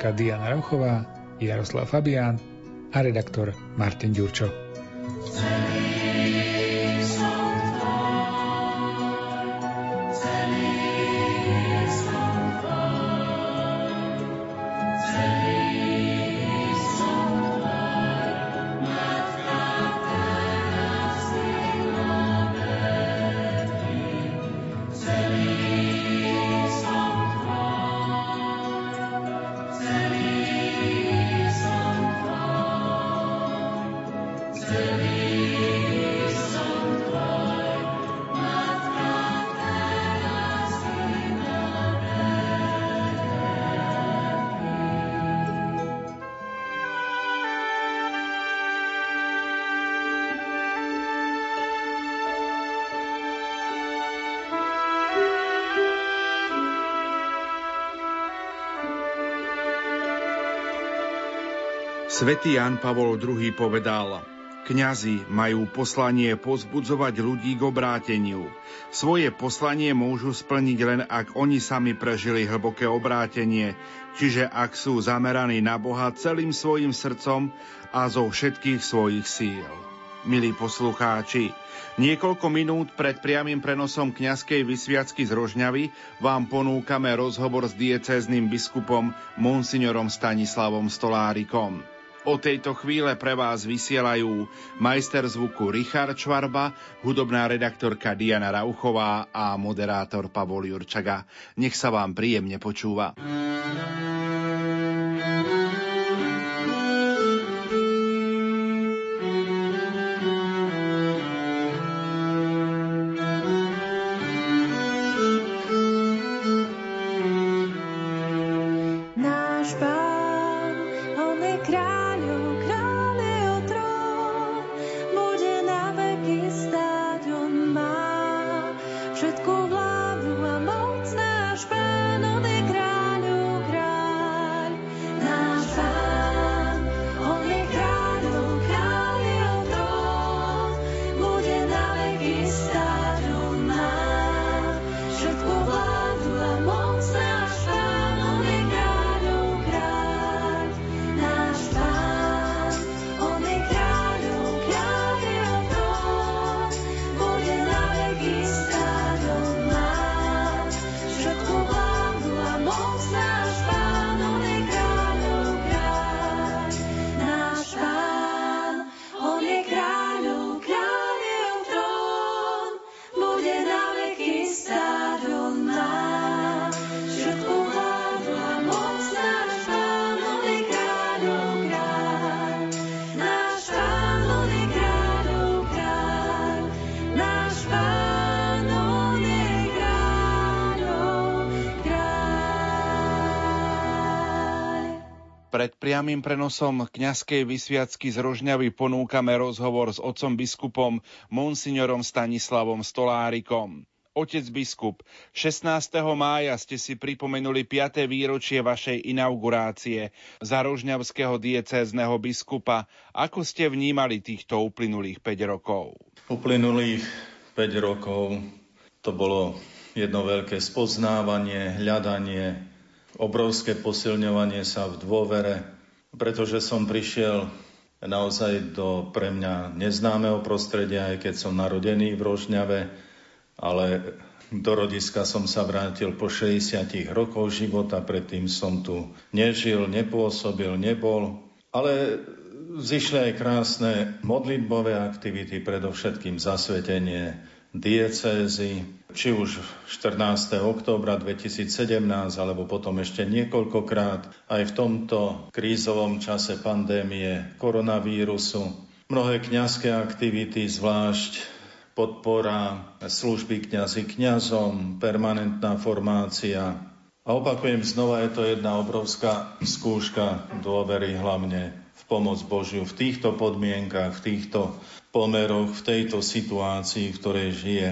asistentka Diana Rauchová, Jaroslav Fabián a redaktor Martin Ďurčo. Svetý Jan Pavol II povedal, Kňazi majú poslanie pozbudzovať ľudí k obráteniu. Svoje poslanie môžu splniť len, ak oni sami prežili hlboké obrátenie, čiže ak sú zameraní na Boha celým svojim srdcom a zo všetkých svojich síl. Milí poslucháči, niekoľko minút pred priamým prenosom kňazskej vysviacky z Rožňavy vám ponúkame rozhovor s diecézným biskupom monsignorom Stanislavom Stolárikom. O tejto chvíle pre vás vysielajú majster zvuku Richard Čvarba, hudobná redaktorka Diana Rauchová a moderátor Pavol Jurčaga. Nech sa vám príjemne počúva. Pred priamým prenosom kňazskej vysviacky z Rožňavy ponúkame rozhovor s otcom biskupom monsignorom Stanislavom Stolárikom. Otec biskup, 16. mája ste si pripomenuli 5. výročie vašej inaugurácie za rožňavského diecézneho biskupa. Ako ste vnímali týchto uplynulých 5 rokov? Uplynulých 5 rokov to bolo jedno veľké spoznávanie, hľadanie, obrovské posilňovanie sa v dôvere, pretože som prišiel naozaj do pre mňa neznámeho prostredia, aj keď som narodený v Rožňave, ale do rodiska som sa vrátil po 60 rokoch života, predtým som tu nežil, nepôsobil, nebol, ale zišli aj krásne modlitbové aktivity, predovšetkým zasvetenie diecézy, či už 14. októbra 2017, alebo potom ešte niekoľkokrát aj v tomto krízovom čase pandémie koronavírusu. Mnohé kňazské aktivity, zvlášť podpora služby kňazi kňazom, permanentná formácia. A opakujem znova, je to jedna obrovská skúška dôvery hlavne v pomoc Božiu v týchto podmienkach, v týchto pomeroch, v tejto situácii, v ktorej žije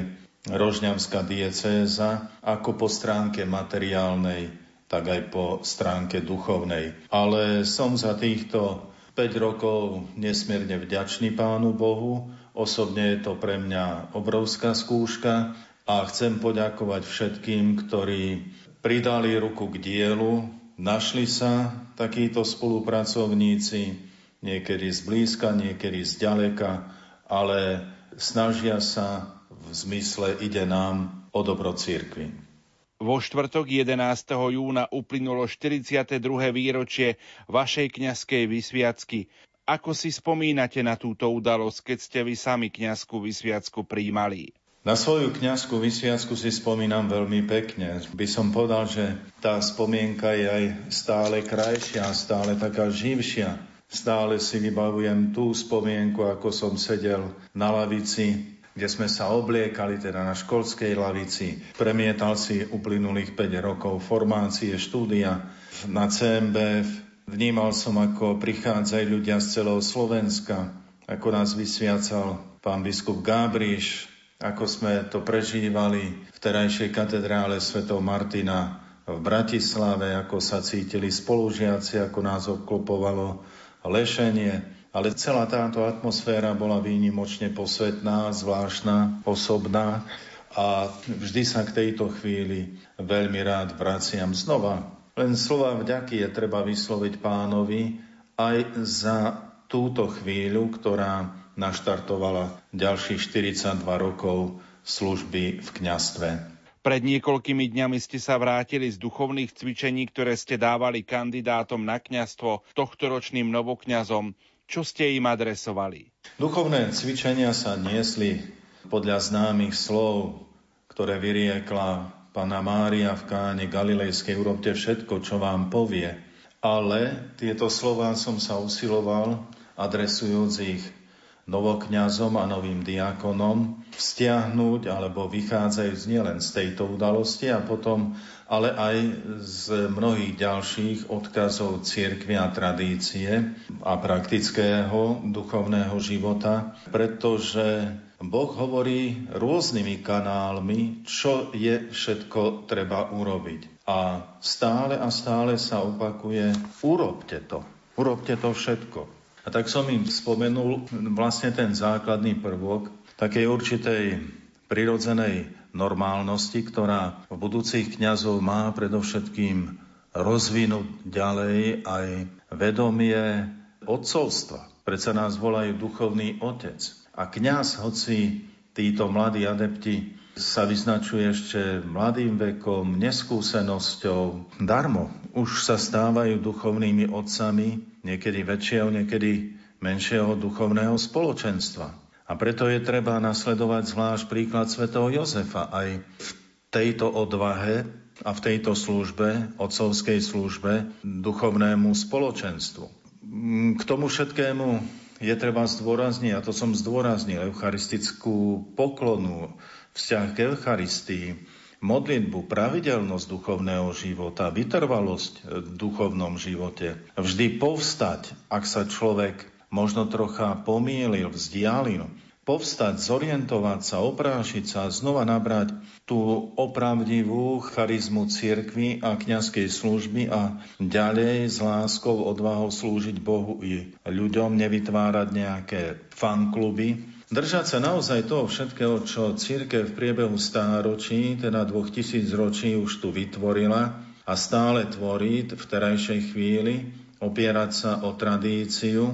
Rožňavská diecéza, ako po stránke materiálnej, tak aj po stránke duchovnej. Ale som za týchto 5 rokov nesmierne vďačný Pánu Bohu. Osobne je to pre mňa obrovská skúška a chcem poďakovať všetkým, ktorí pridali ruku k dielu Našli sa takíto spolupracovníci, niekedy z blízka, niekedy z ďaleka, ale snažia sa v zmysle ide nám o dobro církvy. Vo štvrtok 11. júna uplynulo 42. výročie vašej kňazskej vysviacky. Ako si spomínate na túto udalosť, keď ste vy sami kňazskú vysviacku príjmali? Na svoju kňazskú vysviacku si spomínam veľmi pekne. By som povedal, že tá spomienka je aj stále krajšia, stále taká živšia. Stále si vybavujem tú spomienku, ako som sedel na lavici, kde sme sa obliekali, teda na školskej lavici. Premietal si uplynulých 5 rokov formácie, štúdia na CMB. Vnímal som, ako prichádzajú ľudia z celého Slovenska, ako nás vysviacal pán biskup Gábriš, ako sme to prežívali v terajšej katedrále svätého Martina v Bratislave, ako sa cítili spolužiaci, ako nás obklopovalo lešenie. Ale celá táto atmosféra bola výnimočne posvetná, zvláštna, osobná a vždy sa k tejto chvíli veľmi rád vraciam znova. Len slova vďaky je treba vysloviť pánovi aj za túto chvíľu, ktorá naštartovala ďalších 42 rokov služby v kňastve. Pred niekoľkými dňami ste sa vrátili z duchovných cvičení, ktoré ste dávali kandidátom na kňastvo tohtoročným novokňazom. Čo ste im adresovali? Duchovné cvičenia sa niesli podľa známych slov, ktoré vyriekla Pana Mária v káne Galilejskej. Urobte všetko, čo vám povie. Ale tieto slova som sa usiloval, adresujúc ich novokňazom a novým diakonom stiahnuť alebo vychádzajúc nielen z tejto udalosti a potom ale aj z mnohých ďalších odkazov cirkvi a tradície a praktického duchovného života, pretože Boh hovorí rôznymi kanálmi, čo je všetko treba urobiť. A stále a stále sa opakuje, urobte to, urobte to všetko. A tak som im spomenul vlastne ten základný prvok takej určitej prirodzenej normálnosti, ktorá v budúcich kňazov má predovšetkým rozvinúť ďalej aj vedomie odcovstva. Prečo nás volajú duchovný otec. A kňaz, hoci títo mladí adepti sa vyznačuje ešte mladým vekom, neskúsenosťou, darmo už sa stávajú duchovnými otcami niekedy väčšieho, niekedy menšieho duchovného spoločenstva. A preto je treba nasledovať zvlášť príklad svätého Jozefa aj v tejto odvahe a v tejto službe, otcovskej službe, duchovnému spoločenstvu. K tomu všetkému je treba zdôrazniť, a to som zdôraznil, eucharistickú poklonu, vzťah k Eucharistii, modlitbu, pravidelnosť duchovného života, vytrvalosť v duchovnom živote. Vždy povstať, ak sa človek možno trocha pomýlil, vzdialil, povstať, zorientovať sa, oprášiť sa, znova nabrať tú opravdivú charizmu cirkvy a kňazskej služby a ďalej s láskou, odvahou slúžiť Bohu i ľuďom, nevytvárať nejaké fankluby, Držať sa naozaj toho všetkého, čo církev v priebehu stáročí, teda dvoch tisíc ročí už tu vytvorila a stále tvorí v terajšej chvíli, opierať sa o tradíciu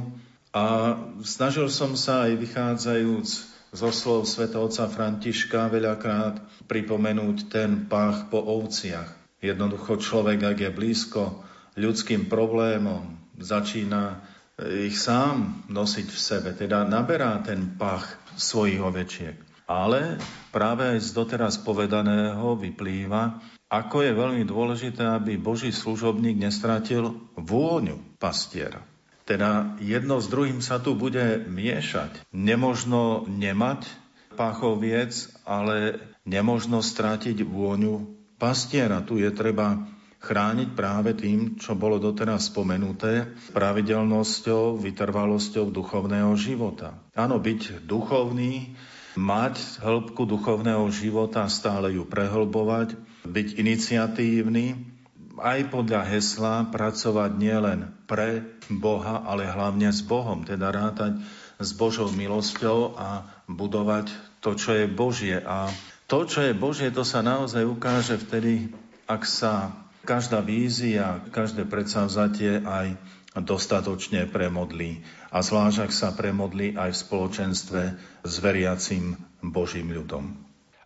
a snažil som sa aj vychádzajúc zo slov svetovca Františka veľakrát pripomenúť ten pách po ovciach. Jednoducho človek, ak je blízko ľudským problémom, začína ich sám nosiť v sebe, teda naberá ten pach svojich ovečiek. Ale práve aj z doteraz povedaného vyplýva, ako je veľmi dôležité, aby Boží služobník nestratil vôňu pastiera. Teda jedno s druhým sa tu bude miešať. Nemožno nemať páchoviec, ale nemožno stratiť vôňu pastiera. Tu je treba chrániť práve tým, čo bolo doteraz spomenuté, pravidelnosťou, vytrvalosťou duchovného života. Áno, byť duchovný, mať hĺbku duchovného života, stále ju prehlbovať, byť iniciatívny, aj podľa hesla pracovať nielen pre Boha, ale hlavne s Bohom, teda rátať s Božou milosťou a budovať to, čo je Božie. A to, čo je Božie, to sa naozaj ukáže vtedy, ak sa každá vízia, každé predsavzatie aj dostatočne premodlí. A zvlášť, ak sa premodlí aj v spoločenstve s veriacim Božím ľudom.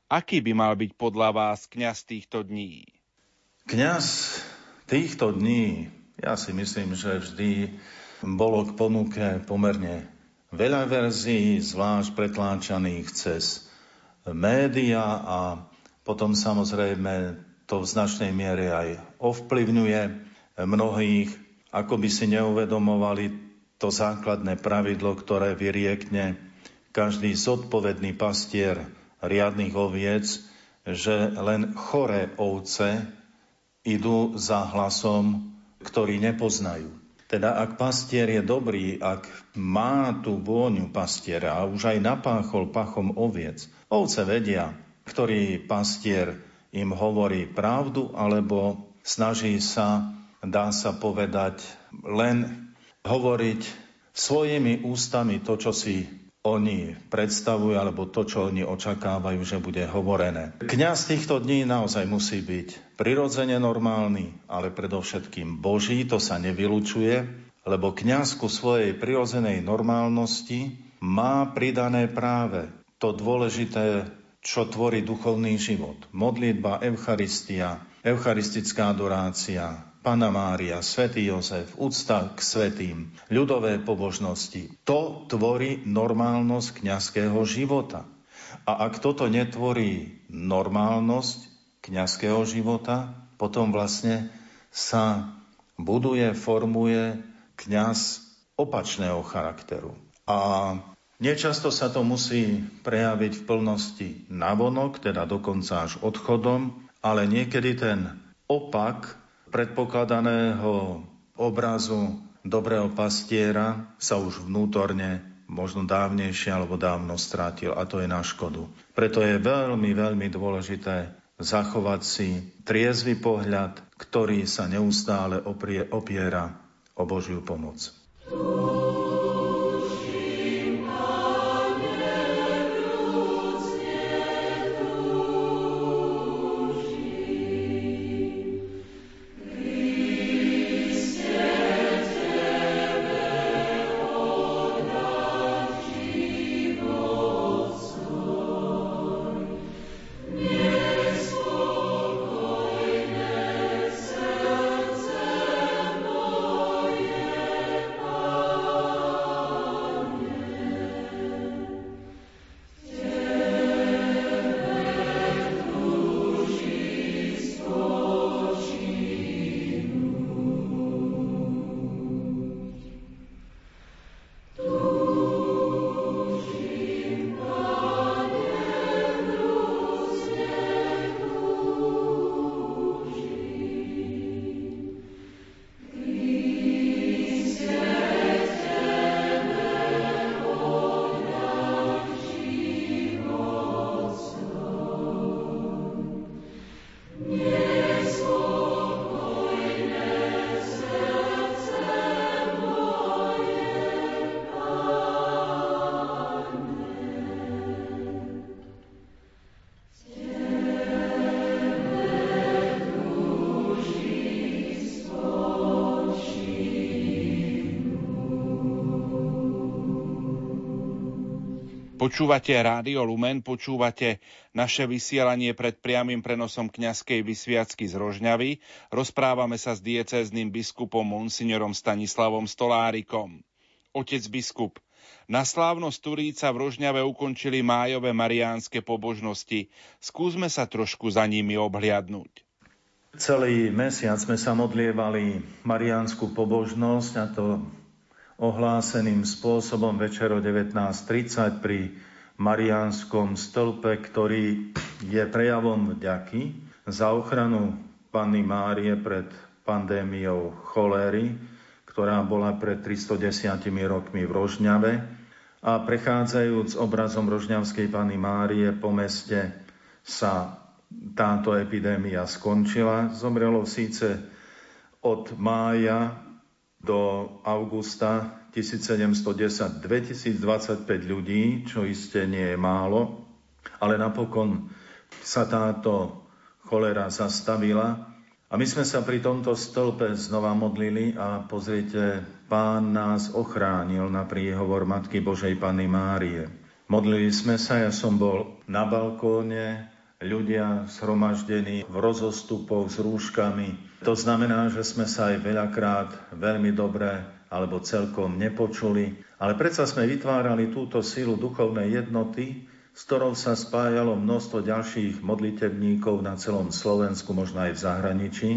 Aký by mal byť podľa vás kňaz týchto dní? Kňaz týchto dní, ja si myslím, že vždy bolo k ponuke pomerne veľa verzií, zvlášť pretláčaných cez média a potom samozrejme to v značnej miere aj ovplyvňuje mnohých, ako by si neuvedomovali to základné pravidlo, ktoré vyriekne každý zodpovedný pastier riadných oviec, že len choré ovce idú za hlasom, ktorý nepoznajú. Teda ak pastier je dobrý, ak má tú vôňu pastiera a už aj napáchol pachom oviec, ovce vedia, ktorý pastier im hovorí pravdu, alebo snaží sa, dá sa povedať, len hovoriť svojimi ústami to, čo si oni predstavujú, alebo to, čo oni očakávajú, že bude hovorené. Kňaz týchto dní naozaj musí byť prirodzene normálny, ale predovšetkým Boží, to sa nevylučuje, lebo kňaz ku svojej prirodzenej normálnosti má pridané práve to dôležité, čo tvorí duchovný život. Modlitba, Eucharistia, eucharistická adorácia, Pana Mária, Svetý Jozef, úcta k svetým, ľudové pobožnosti. To tvorí normálnosť kňazského života. A ak toto netvorí normálnosť kňazského života, potom vlastne sa buduje, formuje kňaz opačného charakteru. A nečasto sa to musí prejaviť v plnosti navonok, teda dokonca až odchodom, ale niekedy ten opak predpokladaného obrazu dobrého pastiera sa už vnútorne možno dávnejšie alebo dávno strátil a to je na škodu. Preto je veľmi, veľmi dôležité zachovať si triezvy pohľad, ktorý sa neustále oprie, opiera o Božiu pomoc. Počúvate Rádio Lumen, počúvate naše vysielanie pred priamým prenosom kňazskej vysviacky z Rožňavy. Rozprávame sa s diecézným biskupom Monsignorom Stanislavom Stolárikom. Otec biskup, na slávnosť Turíca v Rožňave ukončili májové mariánske pobožnosti. Skúsme sa trošku za nimi obhliadnúť. Celý mesiac sme sa modlievali mariánsku pobožnosť a to ohláseným spôsobom večer o 19.30 pri Mariánskom stĺpe, ktorý je prejavom vďaky za ochranu Panny Márie pred pandémiou choléry, ktorá bola pred 310 rokmi v Rožňave. A prechádzajúc obrazom Rožňavskej Panny Márie po meste sa táto epidémia skončila. Zomrelo síce od mája do augusta 1710 2025 ľudí, čo iste nie je málo, ale napokon sa táto cholera zastavila A my sme sa pri tomto stĺpe znova modlili a pozrite, pán nás ochránil na príhovor Matky Božej Panny Márie. Modlili sme sa, ja som bol na balkóne, ľudia zhromaždení v rozostupoch s rúškami. To znamená, že sme sa aj veľakrát veľmi dobre alebo celkom nepočuli, ale predsa sme vytvárali túto silu duchovnej jednoty, s ktorou sa spájalo množstvo ďalších modlitebníkov na celom Slovensku, možno aj v zahraničí.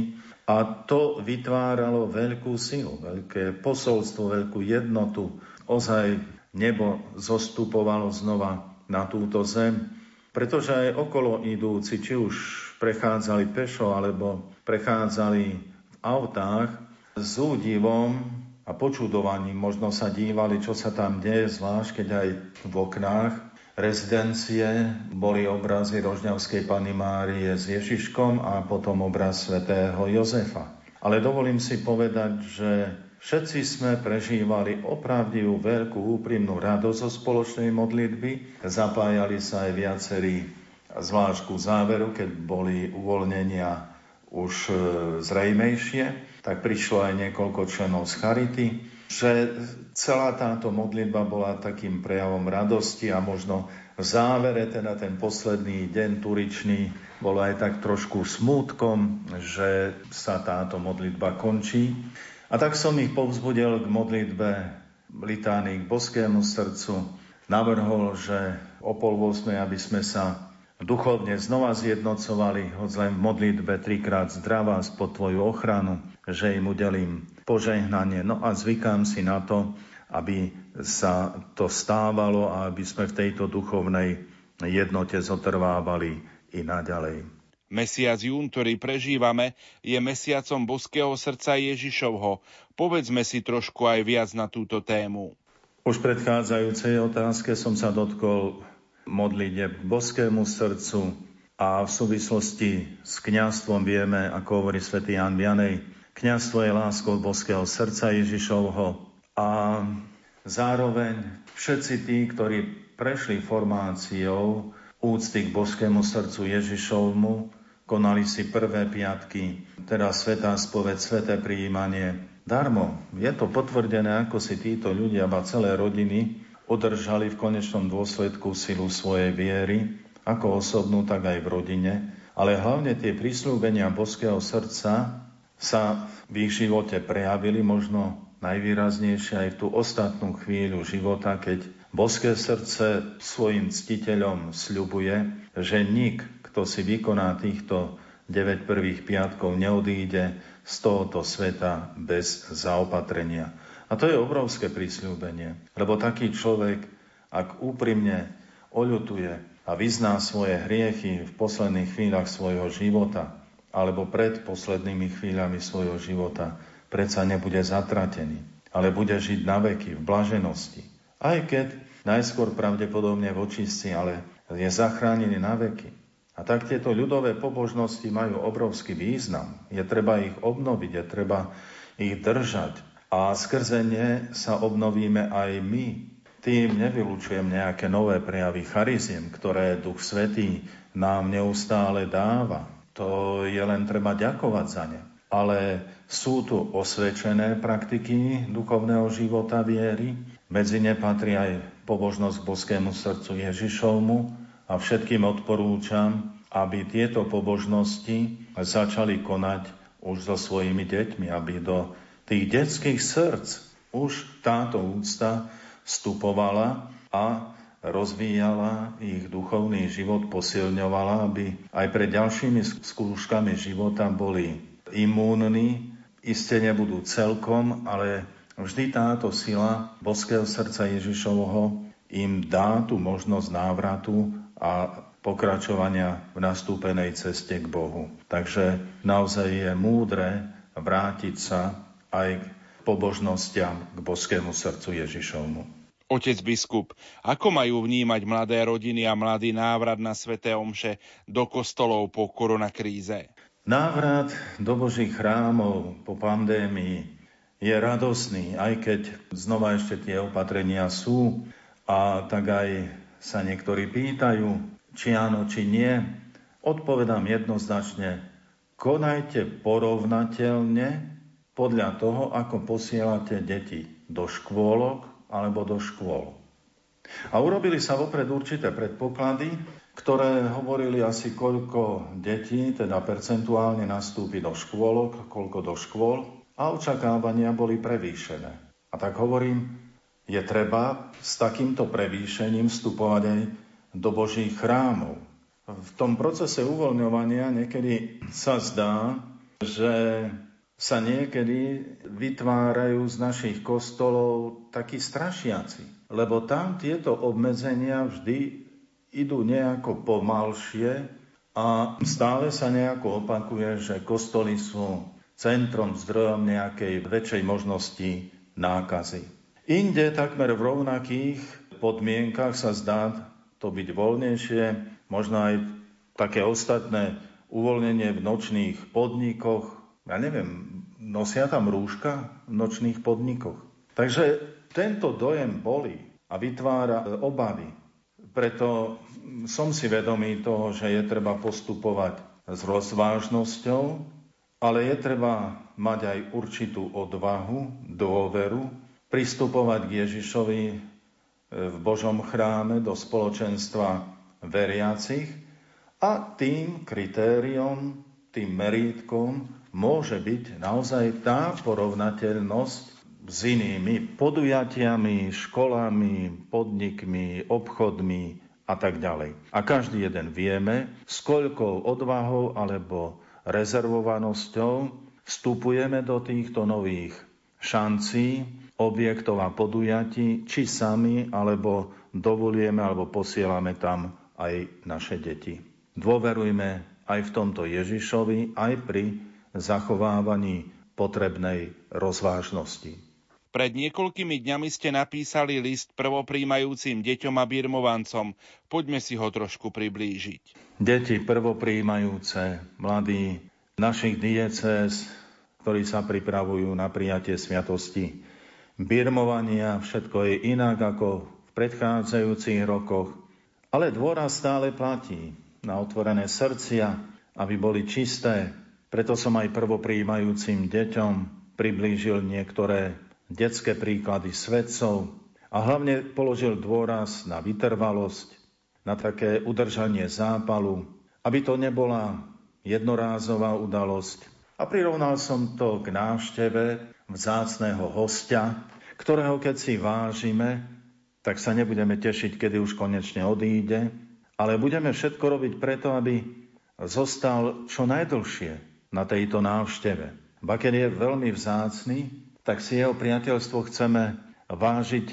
A to vytváralo veľkú silu, veľké posolstvo, veľkú jednotu. Ozaj nebo zostupovalo znova na túto zem, pretože aj okolo idúci, či už prechádzali pešo alebo prechádzali v autách, s údivom a počudovaním možno sa dívali, čo sa tam deje, zvlášť keď aj v oknách rezidencie boli obrazy Rožňavskej Pany Márie s Ježiškom a potom obraz svätého Jozefa. Ale dovolím si povedať, že všetci sme prežívali opravdivú veľkú úprimnú radosť zo spoločnej modlitby. Zapájali sa aj viacerí zvlášť ku záveru, keď boli uvoľnenia už e, zrejmejšie, tak prišlo aj niekoľko členov z Charity že celá táto modlitba bola takým prejavom radosti a možno v závere, teda ten posledný deň turičný, bolo aj tak trošku smútkom, že sa táto modlitba končí. A tak som ich povzbudil k modlitbe litány k boskému srdcu. Navrhol, že o pol 8, aby sme sa duchovne znova zjednocovali, hoď len v modlitbe trikrát zdravá spod Tvoju ochranu, že im udelím požehnanie. No a zvykám si na to, aby sa to stávalo a aby sme v tejto duchovnej jednote zotrvávali i naďalej. Mesiac jún, ktorý prežívame, je mesiacom boského srdca Ježišovho. Povedzme si trošku aj viac na túto tému. Už predchádzajúcej otázke som sa dotkol modlite k boskému srdcu a v súvislosti s kňastvom vieme, ako hovorí svätý Jan Vianej, Kňazstvo je láskou boského srdca Ježišovho a zároveň všetci tí, ktorí prešli formáciou úcty k boskému srdcu Ježišovmu, konali si prvé piatky, teda svetá spoved, sveté prijímanie. Darmo, je to potvrdené, ako si títo ľudia, a celé rodiny, udržali v konečnom dôsledku silu svojej viery, ako osobnú, tak aj v rodine, ale hlavne tie prísľúbenia boského srdca sa v ich živote prejavili možno najvýraznejšie aj v tú ostatnú chvíľu života, keď boské srdce svojim ctiteľom sľubuje, že nik, kto si vykoná týchto 9 prvých piatkov, neodíde z tohoto sveta bez zaopatrenia. A to je obrovské prísľúbenie, lebo taký človek, ak úprimne oľutuje a vyzná svoje hriechy v posledných chvíľach svojho života, alebo pred poslednými chvíľami svojho života predsa nebude zatratený, ale bude žiť na veky v blaženosti. Aj keď najskôr pravdepodobne v očistci, ale je zachránený na veky. A tak tieto ľudové pobožnosti majú obrovský význam. Je treba ich obnoviť, je treba ich držať. A skrze ne sa obnovíme aj my. Tým nevylučujem nejaké nové prejavy chariziem, ktoré Duch Svetý nám neustále dáva to je len treba ďakovať za ne. Ale sú tu osvedčené praktiky duchovného života viery. Medzi ne patrí aj pobožnosť k boskému srdcu Ježišovmu a všetkým odporúčam, aby tieto pobožnosti začali konať už so svojimi deťmi, aby do tých detských srdc už táto úcta vstupovala a rozvíjala ich duchovný život, posilňovala, aby aj pred ďalšími skúškami života boli imúnni, iste nebudú celkom, ale vždy táto sila boského srdca Ježišovho im dá tú možnosť návratu a pokračovania v nastúpenej ceste k Bohu. Takže naozaj je múdre vrátiť sa aj k pobožnostiam k boskému srdcu Ježišovmu. Otec biskup, ako majú vnímať mladé rodiny a mladý návrat na sveté omše do kostolov po koronakríze? Návrat do Božích chrámov po pandémii je radosný, aj keď znova ešte tie opatrenia sú a tak aj sa niektorí pýtajú, či áno, či nie. Odpovedám jednoznačne, konajte porovnateľne podľa toho, ako posielate deti do škôlok alebo do škôl. A urobili sa vopred určité predpoklady, ktoré hovorili asi koľko detí, teda percentuálne nastúpi do škôlok, koľko do škôl a očakávania boli prevýšené. A tak hovorím, je treba s takýmto prevýšením vstupovať aj do Božích chrámov. V tom procese uvoľňovania niekedy sa zdá, že sa niekedy vytvárajú z našich kostolov takí strašiaci. Lebo tam tieto obmedzenia vždy idú nejako pomalšie a stále sa nejako opakuje, že kostoly sú centrom, zdrojom nejakej väčšej možnosti nákazy. Inde takmer v rovnakých podmienkach sa zdá to byť voľnejšie, možno aj také ostatné uvoľnenie v nočných podnikoch. Ja neviem, nosia tam rúška v nočných podnikoch. Takže tento dojem boli a vytvára obavy preto som si vedomý toho, že je treba postupovať s rozvážnosťou, ale je treba mať aj určitú odvahu, dôveru, pristupovať k Ježišovi e, v Božom chráme do spoločenstva veriacich a tým kritériom, tým merítkom môže byť naozaj tá porovnateľnosť s inými podujatiami, školami, podnikmi, obchodmi a tak ďalej. A každý jeden vieme, s koľkou odvahou alebo rezervovanosťou vstupujeme do týchto nových šancí, objektov a podujatí, či sami, alebo dovolujeme, alebo posielame tam aj naše deti. Dôverujme aj v tomto Ježišovi, aj pri zachovávaní potrebnej rozvážnosti. Pred niekoľkými dňami ste napísali list prvopríjmajúcim deťom a birmovancom. Poďme si ho trošku priblížiť. Deti prvopríjmajúce, mladí našich diecéz, ktorí sa pripravujú na prijatie sviatosti. Birmovania, všetko je inak ako v predchádzajúcich rokoch, ale dôraz stále platí na otvorené srdcia, aby boli čisté. Preto som aj prvopríjmajúcim deťom priblížil niektoré detské príklady svedcov a hlavne položil dôraz na vytrvalosť, na také udržanie zápalu, aby to nebola jednorázová udalosť. A prirovnal som to k návšteve vzácného hostia, ktorého keď si vážime, tak sa nebudeme tešiť, kedy už konečne odíde, ale budeme všetko robiť preto, aby zostal čo najdlhšie na tejto návšteve. Ba keď je veľmi vzácný, tak si jeho priateľstvo chceme vážiť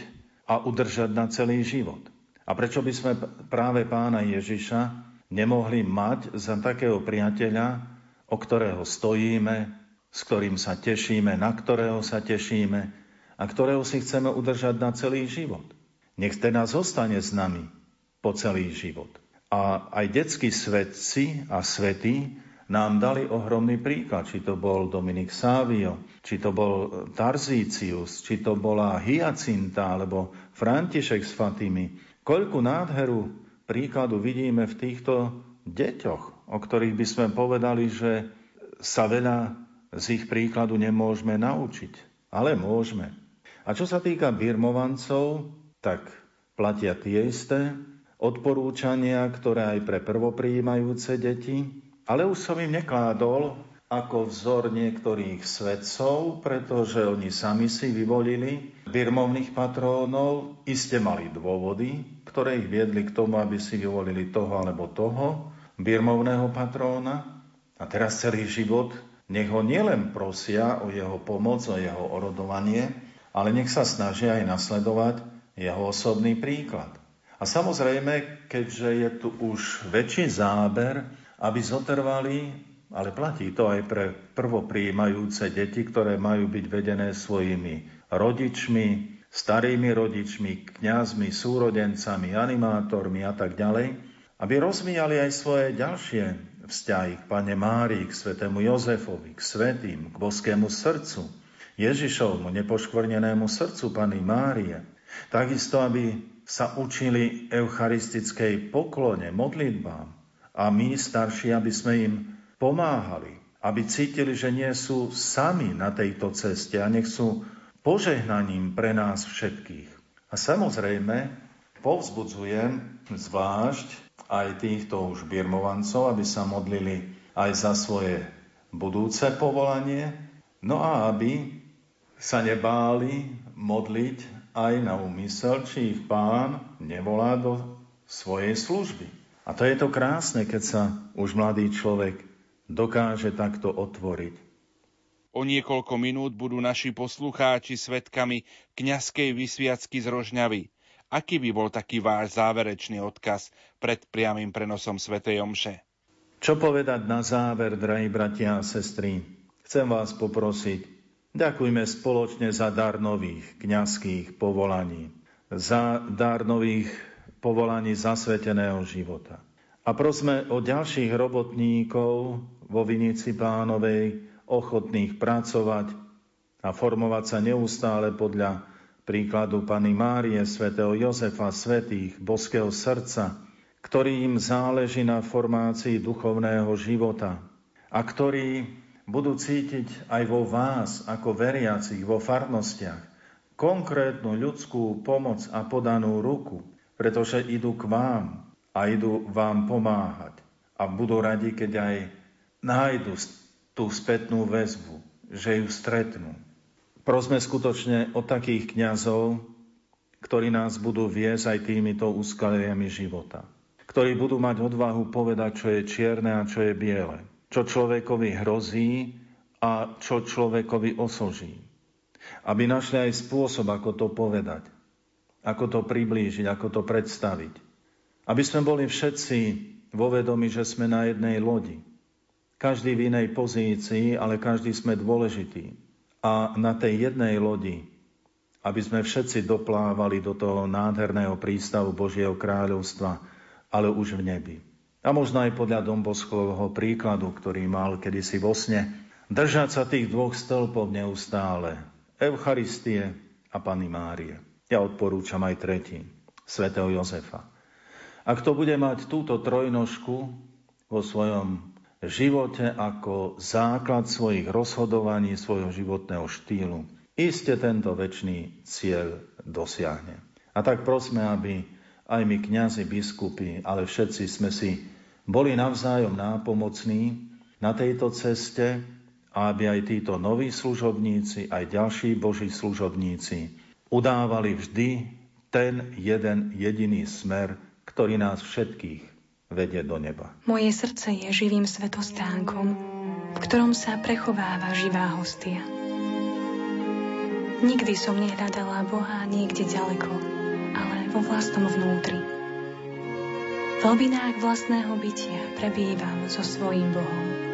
a udržať na celý život. A prečo by sme práve pána Ježiša nemohli mať za takého priateľa, o ktorého stojíme, s ktorým sa tešíme, na ktorého sa tešíme a ktorého si chceme udržať na celý život. Nech teda zostane s nami po celý život. A aj detskí svetci a svety nám dali ohromný príklad. Či to bol Dominik Savio, či to bol Tarzícius, či to bola Hyacinta alebo František z Fatimy. Koľku nádheru príkladu vidíme v týchto deťoch, o ktorých by sme povedali, že sa veľa z ich príkladu nemôžeme naučiť. Ale môžeme. A čo sa týka birmovancov, tak platia tie isté odporúčania, ktoré aj pre prvoprijímajúce deti, ale už som im nekládol ako vzor niektorých svedcov, pretože oni sami si vyvolili birmovných patrónov, iste mali dôvody, ktoré ich viedli k tomu, aby si vyvolili toho alebo toho birmovného patróna. A teraz celý život nech ho nielen prosia o jeho pomoc, o jeho orodovanie, ale nech sa snažia aj nasledovať jeho osobný príklad. A samozrejme, keďže je tu už väčší záber aby zotrvali, ale platí to aj pre prvopríjmajúce deti, ktoré majú byť vedené svojimi rodičmi, starými rodičmi, kňazmi, súrodencami, animátormi a tak ďalej, aby rozvíjali aj svoje ďalšie vzťahy k Pane Márii, k svetému Jozefovi, k svetým, k boskému srdcu, Ježišovmu nepoškvrnenému srdcu Pany Márie. Takisto, aby sa učili eucharistickej poklone, modlitbám, a my starší, aby sme im pomáhali, aby cítili, že nie sú sami na tejto ceste a nech sú požehnaním pre nás všetkých. A samozrejme, povzbudzujem zvlášť aj týchto už birmovancov, aby sa modlili aj za svoje budúce povolanie, no a aby sa nebáli modliť aj na úmysel, či ich pán nevolá do svojej služby. A to je to krásne, keď sa už mladý človek dokáže takto otvoriť. O niekoľko minút budú naši poslucháči svetkami kňazskej vysviacky z Rožňavy. Aký by bol taký váš záverečný odkaz pred priamým prenosom Svetej Omše? Čo povedať na záver, drahí bratia a sestry? Chcem vás poprosiť, ďakujme spoločne za dar nových kňazských povolaní, za dar nových povolaní zasveteného života. A prosme o ďalších robotníkov vo Vinici pánovej, ochotných pracovať a formovať sa neustále podľa príkladu Pany Márie, svätého Jozefa, svetých, boského srdca, ktorým záleží na formácii duchovného života a ktorí budú cítiť aj vo vás, ako veriacich, vo farnostiach, konkrétnu ľudskú pomoc a podanú ruku, pretože idú k vám a idú vám pomáhať. A budú radi, keď aj nájdu tú spätnú väzbu, že ju stretnú. Prosme skutočne o takých kňazov, ktorí nás budú viesť aj týmito úskaliami života. Ktorí budú mať odvahu povedať, čo je čierne a čo je biele. Čo človekovi hrozí a čo človekovi osoží. Aby našli aj spôsob, ako to povedať. Ako to priblížiť, ako to predstaviť. Aby sme boli všetci vo vedomi, že sme na jednej lodi. Každý v inej pozícii, ale každý sme dôležitý a na tej jednej lodi, aby sme všetci doplávali do toho nádherného prístavu Božieho kráľovstva, ale už v nebi. A možno aj podľa Domboskovho príkladu, ktorý mal kedysi vo sne, držať sa tých dvoch stĺpov neustále. Eucharistie a Pany Márie. Ja odporúčam aj tretí, svätého Jozefa. Ak to bude mať túto trojnožku vo svojom živote ako základ svojich rozhodovaní, svojho životného štýlu. Iste tento väčší cieľ dosiahne. A tak prosme, aby aj my kňazi, biskupy, ale všetci sme si boli navzájom nápomocní na tejto ceste aby aj títo noví služobníci, aj ďalší boží služobníci udávali vždy ten jeden jediný smer, ktorý nás všetkých vedie do neba. Moje srdce je živým svetostánkom, v ktorom sa prechováva živá hostia. Nikdy som nehľadala Boha niekde ďaleko, ale vo vlastnom vnútri. V hlbinách vlastného bytia prebývam so svojím Bohom.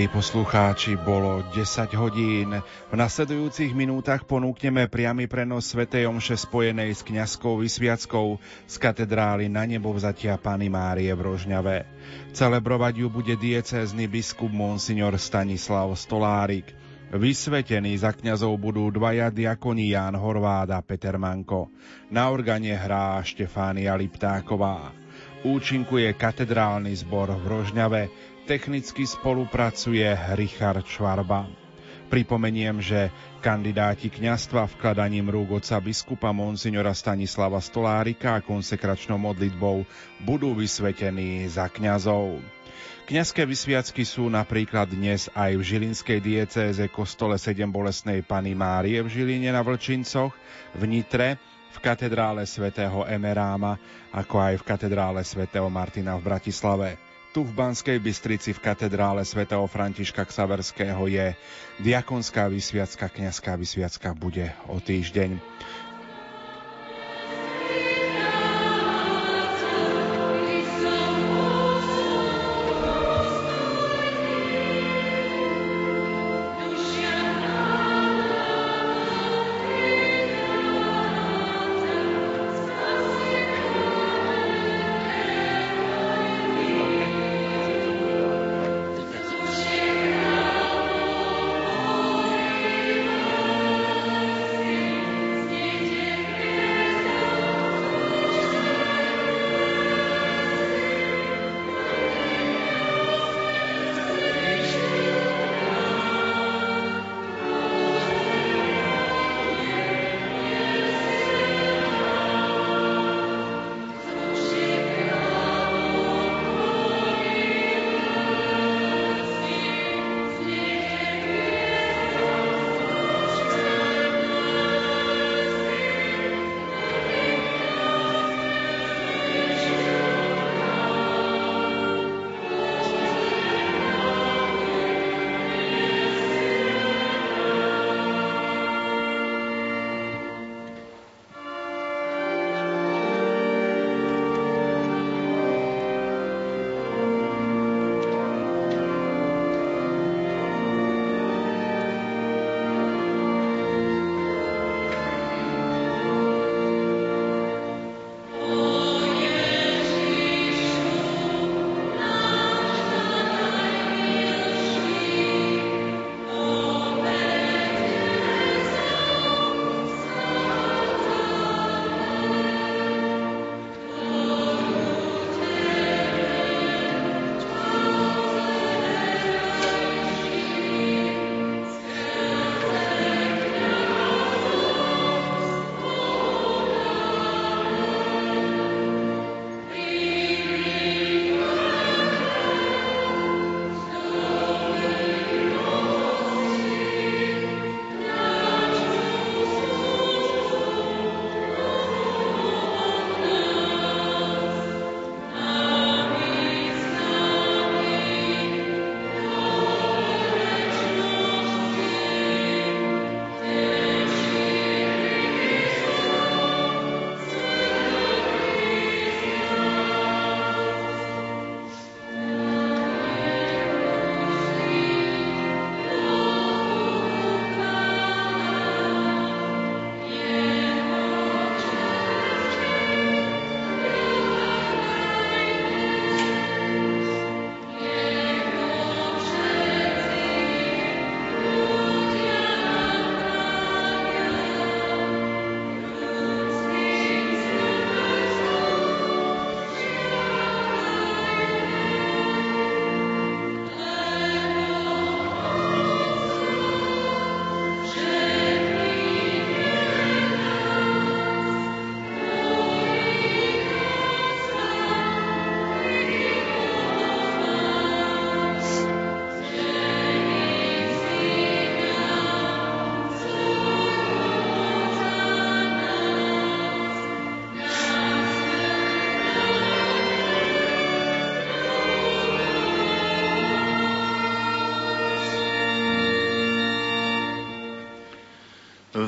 Milí poslucháči, bolo 10 hodín. V nasledujúcich minútach ponúkneme priamy prenos Svetej Omše spojenej s kňazskou vysviackou z katedrály na nebo vzatia Pany Márie v Rožňave. Celebrovať ju bude diecézny biskup Monsignor Stanislav Stolárik. Vysvetení za kňazov budú dvaja diakoni Ján Horváda Peter Manko. Na organe hrá Štefánia Liptáková. Účinkuje katedrálny zbor v Rožňave, technicky spolupracuje Richard Švarba. Pripomeniem, že kandidáti kňastva vkladaním rúk oca biskupa Monsignora Stanislava Stolárika a konsekračnou modlitbou budú vysvetení za kňazov. Kňazské vysviacky sú napríklad dnes aj v Žilinskej diecéze kostole 7 bolesnej Pany Márie v Žiline na Vlčincoch, v Nitre, v katedrále svätého Emeráma, ako aj v katedrále svätého Martina v Bratislave. Tu v Banskej Bystrici v katedrále svätého Františka Ksaverského je diakonská vysviacka, kňazská vysviacka bude o týždeň.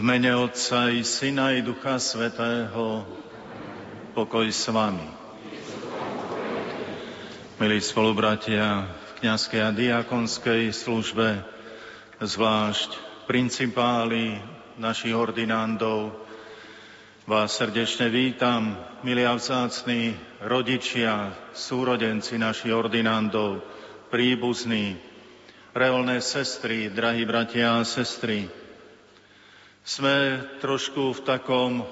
Mene Otca i Syna i Ducha Svetého, pokoj s vami. Milí spolubratia v kniazkej a diakonskej službe, zvlášť principáli našich ordinandov. Vás srdečne vítam, milí a vzácni rodičia, súrodenci našich ordinandov, príbuzní, reolné sestry, drahí bratia a sestry. Sme trošku v takom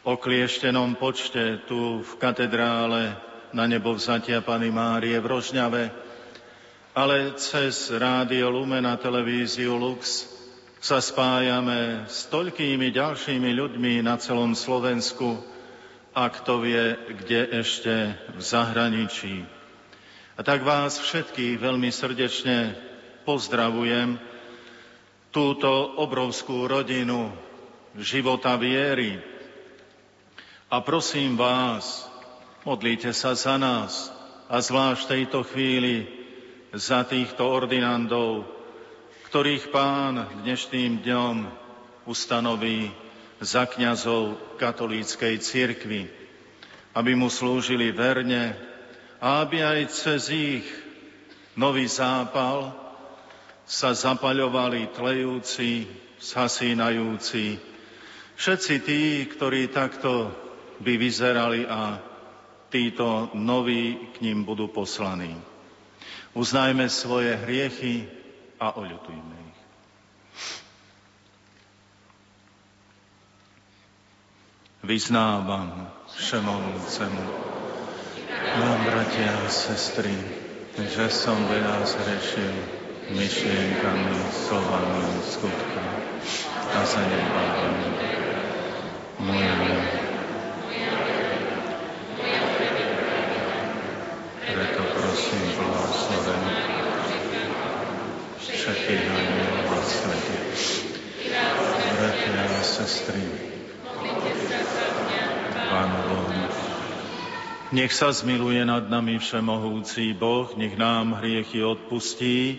oklieštenom počte tu v katedrále na nebo vzatia Pany Márie v Rožňave, ale cez rádio Lumen a televíziu Lux sa spájame s toľkými ďalšími ľuďmi na celom Slovensku a kto vie, kde ešte v zahraničí. A tak vás všetkých veľmi srdečne pozdravujem, túto obrovskú rodinu života viery, a prosím vás, modlite sa za nás a zvlášť v tejto chvíli za týchto ordinandov, ktorých pán dnešným dňom ustanoví za kňazov katolíckej cirkvi, aby mu slúžili verne a aby aj cez ich nový zápal sa zapaľovali tlejúci, zhasínajúci, všetci tí, ktorí takto by vyzerali a títo noví k ním budú poslaní. Uznajme svoje hriechy a oľutujme ich. Vyznávam všemovúcemu vám, bratia a sestry, že som veľa zrešil myšlienkami, slovami, skutkami a zanedbávam moje Preto prosím blahosloven všetkých anielov a svete. Bratia a sestry, Pán Boh, nech sa zmiluje nad nami všemohúci Boh, nech nám hriechy odpustí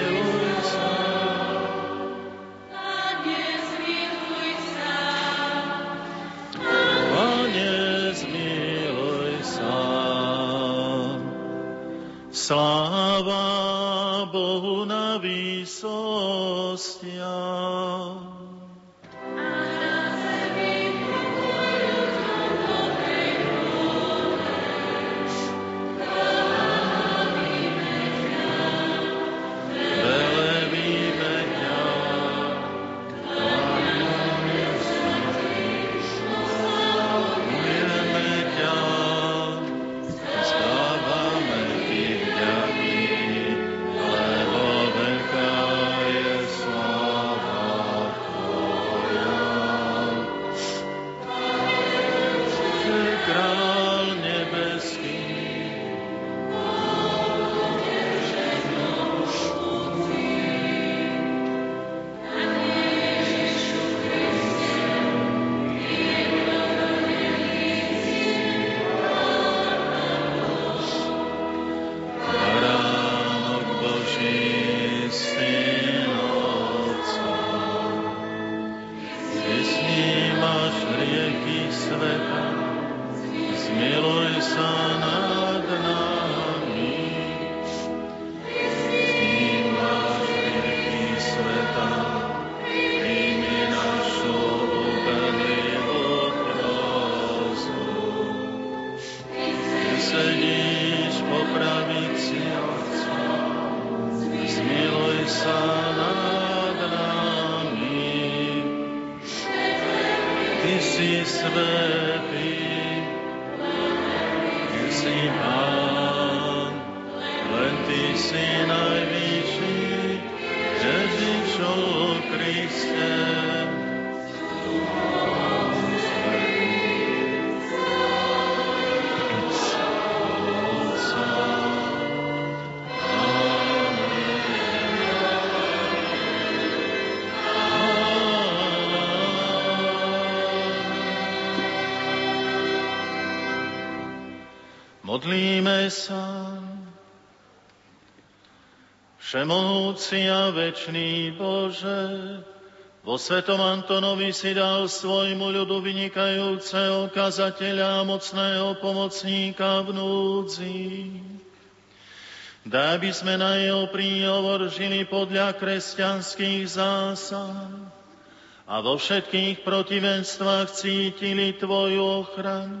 Všemohúci a večný Bože, vo svetom Antonovi si dal svojmu ľudu vynikajúceho kazateľa a mocného pomocníka v núdzi. Daj by sme na jeho príhovor žili podľa kresťanských zásad a vo všetkých protivenstvách cítili Tvoju ochranu.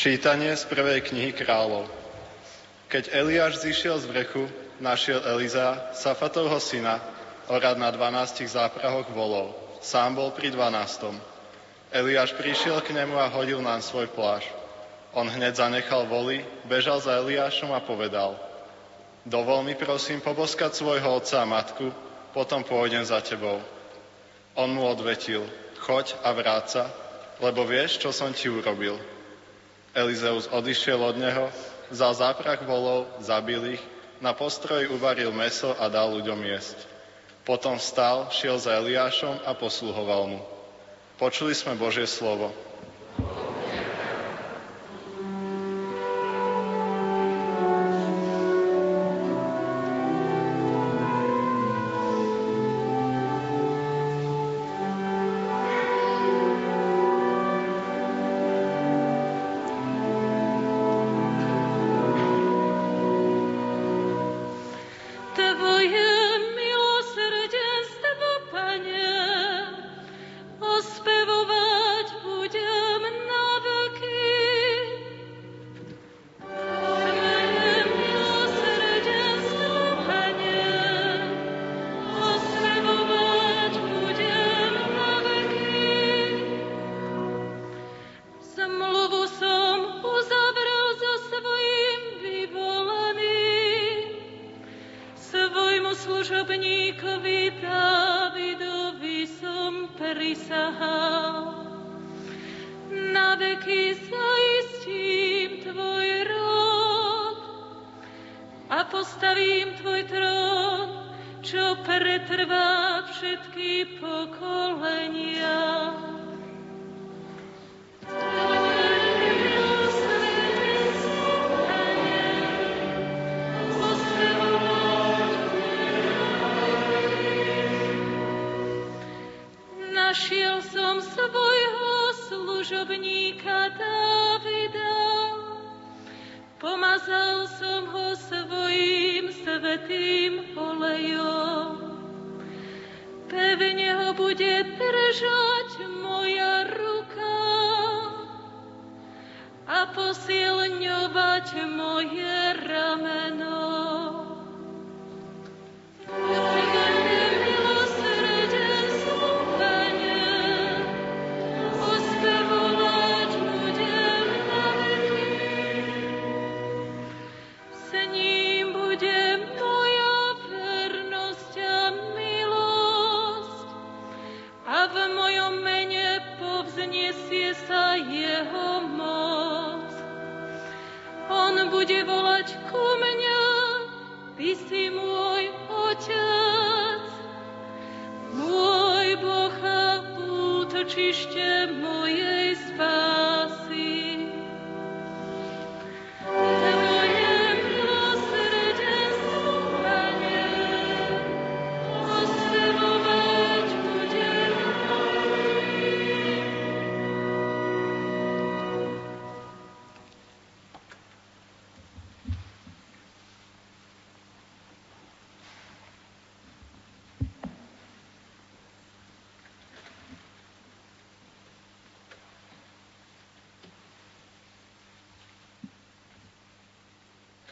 Čítanie z prvej knihy kráľov. Keď Eliáš zišiel z vrchu, našiel Eliza, Safatovho syna, orad na dvanástich záprahoch volov. Sám bol pri dvanástom. Eliáš prišiel k nemu a hodil nám svoj pláž. On hneď zanechal voli, bežal za Eliášom a povedal Dovol mi prosím poboskať svojho otca a matku, potom pôjdem za tebou. On mu odvetil, choď a vráca, lebo vieš, čo som ti urobil. Elizeus odišiel od neho Vzal záprach volov, zabil ich, na postroji uvaril meso a dal ľuďom jesť. Potom vstal, šiel za Eliášom a posluhoval mu. Počuli sme Božie slovo.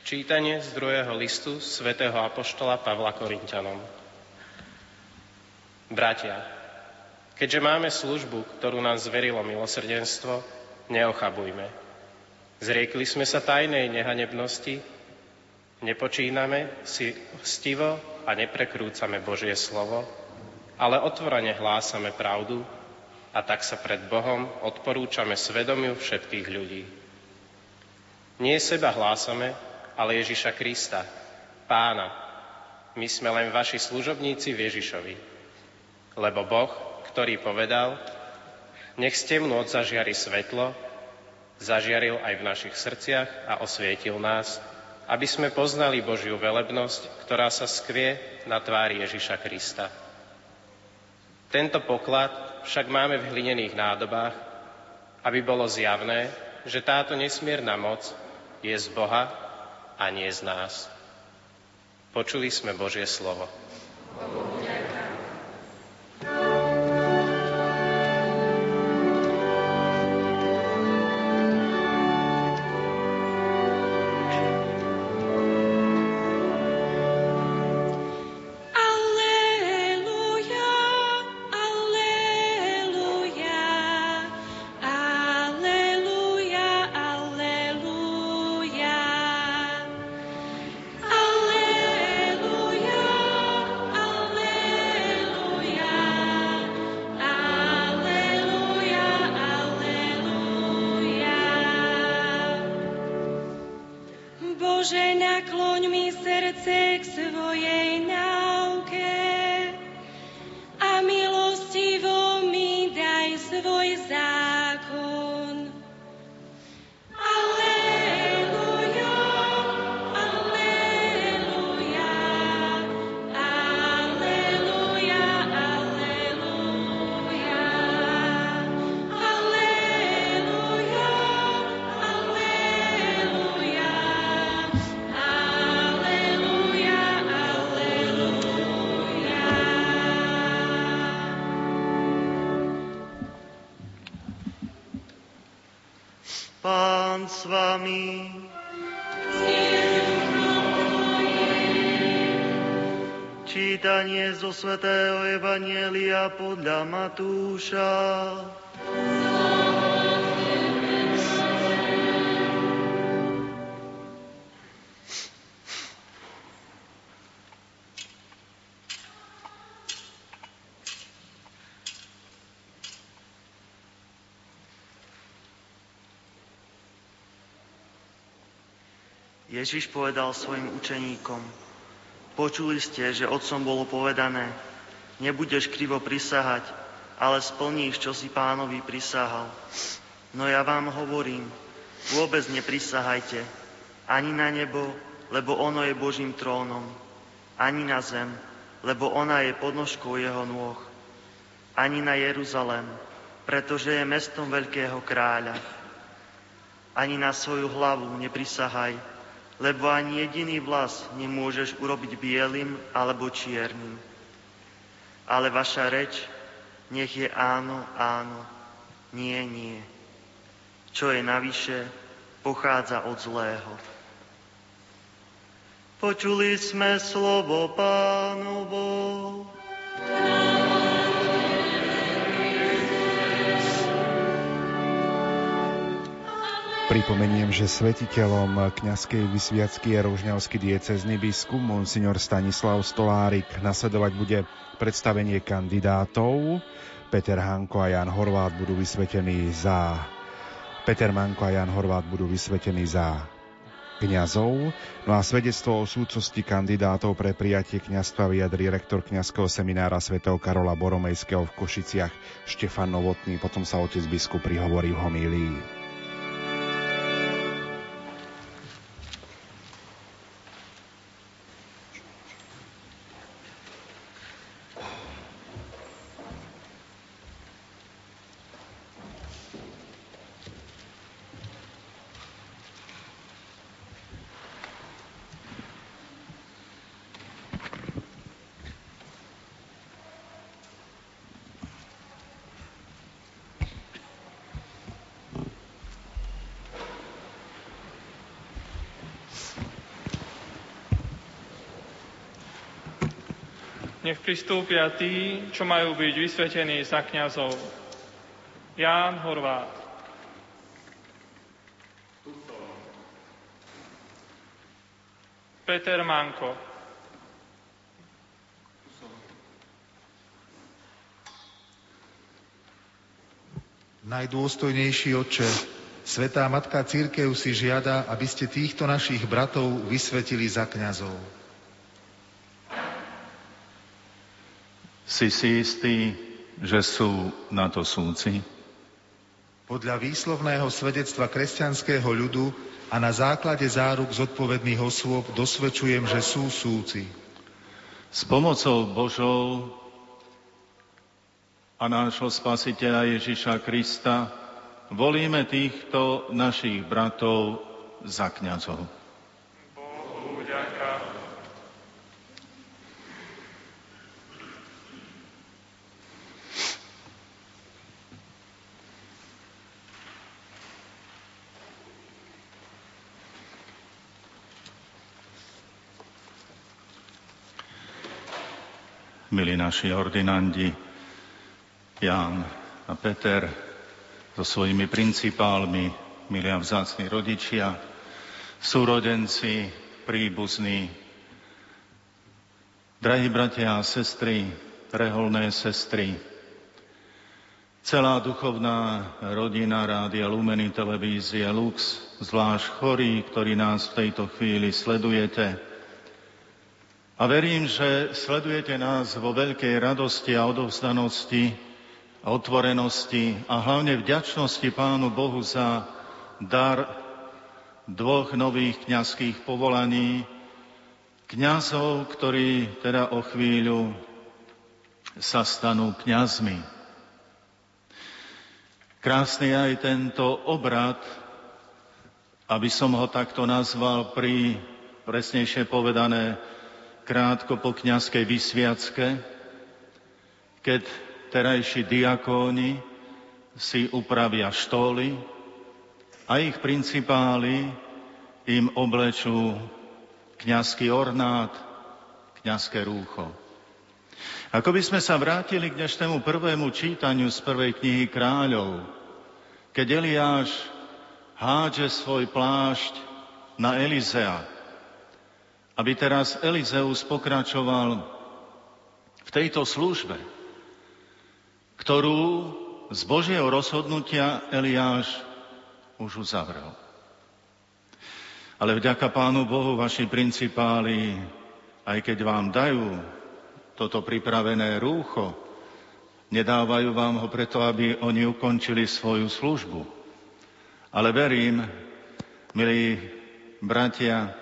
Čítanie z druhého listu svätého Apoštola Pavla Korintianom. Bratia, Keďže máme službu, ktorú nám zverilo milosrdenstvo, neochabujme. Zriekli sme sa tajnej nehanebnosti, nepočíname si stivo a neprekrúcame Božie slovo, ale otvorene hlásame pravdu a tak sa pred Bohom odporúčame svedomiu všetkých ľudí. Nie seba hlásame, ale Ježiša Krista, Pána. My sme len vaši služobníci v Ježišovi. Lebo Boh, ktorý povedal, nech z temnôt zažiari svetlo, zažiaril aj v našich srdciach a osvietil nás, aby sme poznali Božiu velebnosť, ktorá sa skvie na tvári Ježiša Krista. Tento poklad však máme v hlinených nádobách, aby bolo zjavné, že táto nesmierna moc je z Boha a nie z nás. Počuli sme Božie slovo. Zo svätého Evanielia podľa Matúša. Ježiš povedal svojim učeníkom, Počuli ste, že otcom bolo povedané, nebudeš krivo prisahať, ale splníš, čo si pánovi prisahal. No ja vám hovorím, vôbec neprisahajte, ani na nebo, lebo ono je Božím trónom, ani na zem, lebo ona je podnožkou jeho nôh, ani na Jeruzalem, pretože je mestom veľkého kráľa. Ani na svoju hlavu neprisahaj, lebo ani jediný vlas nemôžeš urobiť bielým alebo čiernym. Ale vaša reč nech je áno, áno, nie, nie. Čo je navyše, pochádza od zlého. Počuli sme slovo pánovo. Pripomeniem, že svetiteľom kňazskej vysviacky je rožňavský diecezny biskup Monsignor Stanislav Stolárik. Nasledovať bude predstavenie kandidátov. Peter Hanko a Jan Horvát budú vysvetení za Peter Manko a Jan Horvát budú vysvetení za kňazov. No a svedectvo o súcosti kandidátov pre prijatie kňazstva vyjadrí rektor kňazského seminára svätého Karola Boromejského v Košiciach Štefan Novotný. Potom sa otec biskup prihovorí v homílii. Pristúpia tí, čo majú byť vysvetení za kňazov. Ján Horvát. Peter Manko. Najdôstojnejší oče, Svetá Matka Církev si žiada, aby ste týchto našich bratov vysvetili za kňazov. Si si istý, že sú na to súci? Podľa výslovného svedectva kresťanského ľudu a na základe záruk zodpovedných osôb dosvedčujem, že sú súci. S pomocou Božou a nášho Spasiteľa Ježiša Krista volíme týchto našich bratov za kňazov. Milí naši ordinandi, Ján a Peter, so svojimi principálmi, milí a vzácni rodičia, súrodenci, príbuzní, drahí bratia a sestry, reholné sestry, celá duchovná rodina Rádia Lumeny televízie Lux, zvlášť chorí, ktorí nás v tejto chvíli sledujete. A verím, že sledujete nás vo veľkej radosti a odovzdanosti, a otvorenosti a hlavne vďačnosti Pánu Bohu za dar dvoch nových kňazských povolaní, kňazov, ktorí teda o chvíľu sa stanú kňazmi. Krásny aj tento obrad, aby som ho takto nazval pri, presnejšie povedané, krátko po kňazskej vysviacke, keď terajší diakóni si upravia štoly a ich principáli im oblečú kňazský ornát, kňazské rúcho. Ako by sme sa vrátili k dnešnému prvému čítaniu z prvej knihy kráľov, keď Eliáš hádže svoj plášť na Elizea, aby teraz Elizeus pokračoval v tejto službe, ktorú z Božieho rozhodnutia Eliáš už uzavrel. Ale vďaka Pánu Bohu vaši principáli, aj keď vám dajú toto pripravené rúcho, nedávajú vám ho preto, aby oni ukončili svoju službu. Ale verím, milí bratia,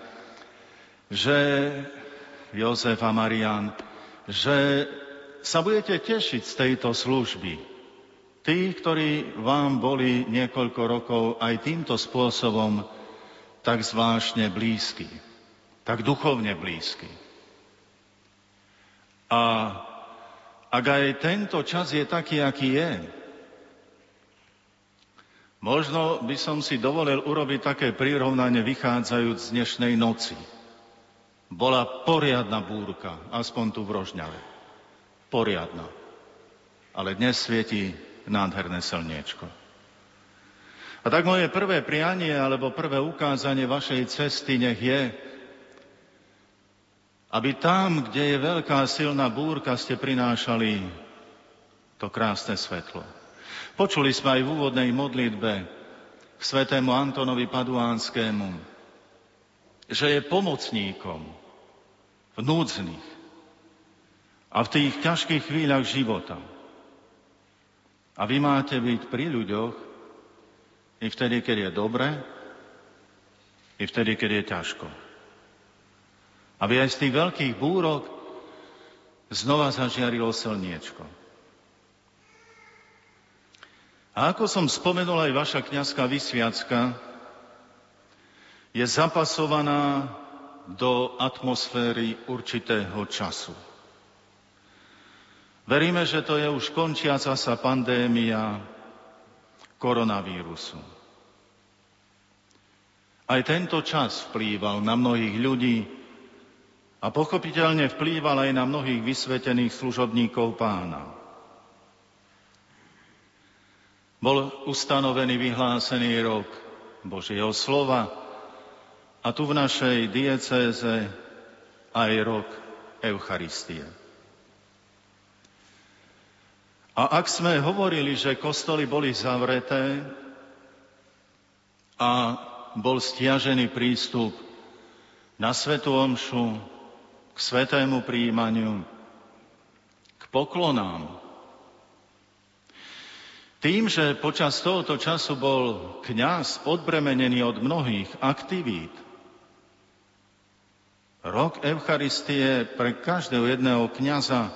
že Jozef a Marian, že sa budete tešiť z tejto služby. Tí, ktorí vám boli niekoľko rokov aj týmto spôsobom tak zvláštne blízky, tak duchovne blízky. A ak aj tento čas je taký, aký je, možno by som si dovolil urobiť také prirovnanie vychádzajúc z dnešnej noci. Bola poriadna búrka, aspoň tu v Rožňave poriadna. Ale dnes svieti nádherné slniečko. A tak moje prvé prianie alebo prvé ukázanie vašej cesty nech je, aby tam, kde je veľká silná búrka, ste prinášali to krásne svetlo. Počuli sme aj v úvodnej modlitbe k svetému Antonovi Paduánskému, že je pomocníkom v núdznych, a v tých ťažkých chvíľach života. A vy máte byť pri ľuďoch i vtedy, keď je dobre, i vtedy, keď je ťažko. Aby aj z tých veľkých búrok znova zažiarilo slniečko. A ako som spomenul, aj vaša kniazská vysviacka je zapasovaná do atmosféry určitého času. Veríme, že to je už končiaca sa pandémia koronavírusu. Aj tento čas vplýval na mnohých ľudí a pochopiteľne vplýval aj na mnohých vysvetených služobníkov pána. Bol ustanovený vyhlásený rok Božieho slova a tu v našej diecéze aj rok Eucharistie. A ak sme hovorili, že kostoly boli zavreté a bol stiažený prístup na Svetu Omšu, k svetému príjmaniu, k poklonám. Tým, že počas tohoto času bol kňaz odbremenený od mnohých aktivít, rok Eucharistie pre každého jedného kňaza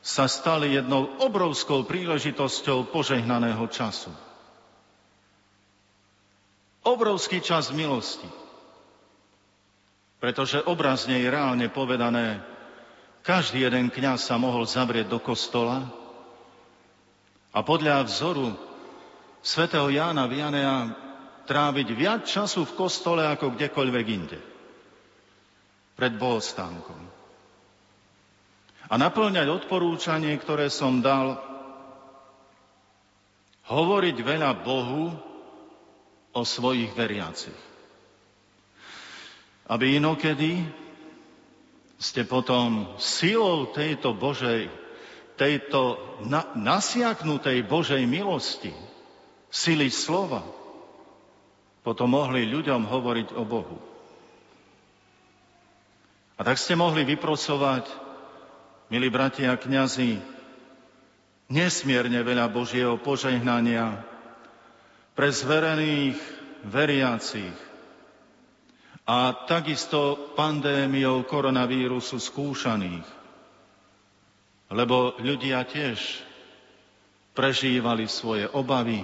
sa stali jednou obrovskou príležitosťou požehnaného času. Obrovský čas milosti. Pretože obrazne je reálne povedané, každý jeden kňaz sa mohol zavrieť do kostola a podľa vzoru svätého Jána Vianea tráviť viac času v kostole ako kdekoľvek inde. Pred bohostánkom. A naplňať odporúčanie, ktoré som dal, hovoriť veľa Bohu o svojich veriacich aby inokedy ste potom silou tejto Božej, tejto na, nasiaknutej Božej milosti, sily slova, potom mohli ľuďom hovoriť o Bohu. A tak ste mohli vyprosovať, milí bratia a kniazy, nesmierne veľa Božieho požehnania pre zverených veriacich, a takisto pandémiou koronavírusu skúšaných. Lebo ľudia tiež prežívali svoje obavy,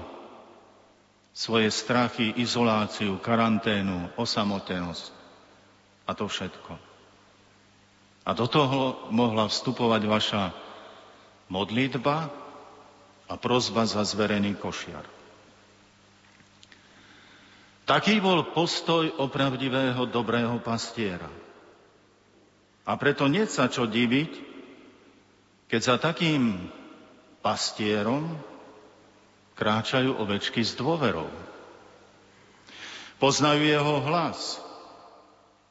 svoje strachy, izoláciu, karanténu, osamotenosť a to všetko. A do toho mohla vstupovať vaša modlitba a prozba za zverený košiar. Taký bol postoj opravdivého dobrého pastiera. A preto nie sa čo diviť, keď za takým pastierom kráčajú ovečky s dôverou. Poznajú jeho hlas,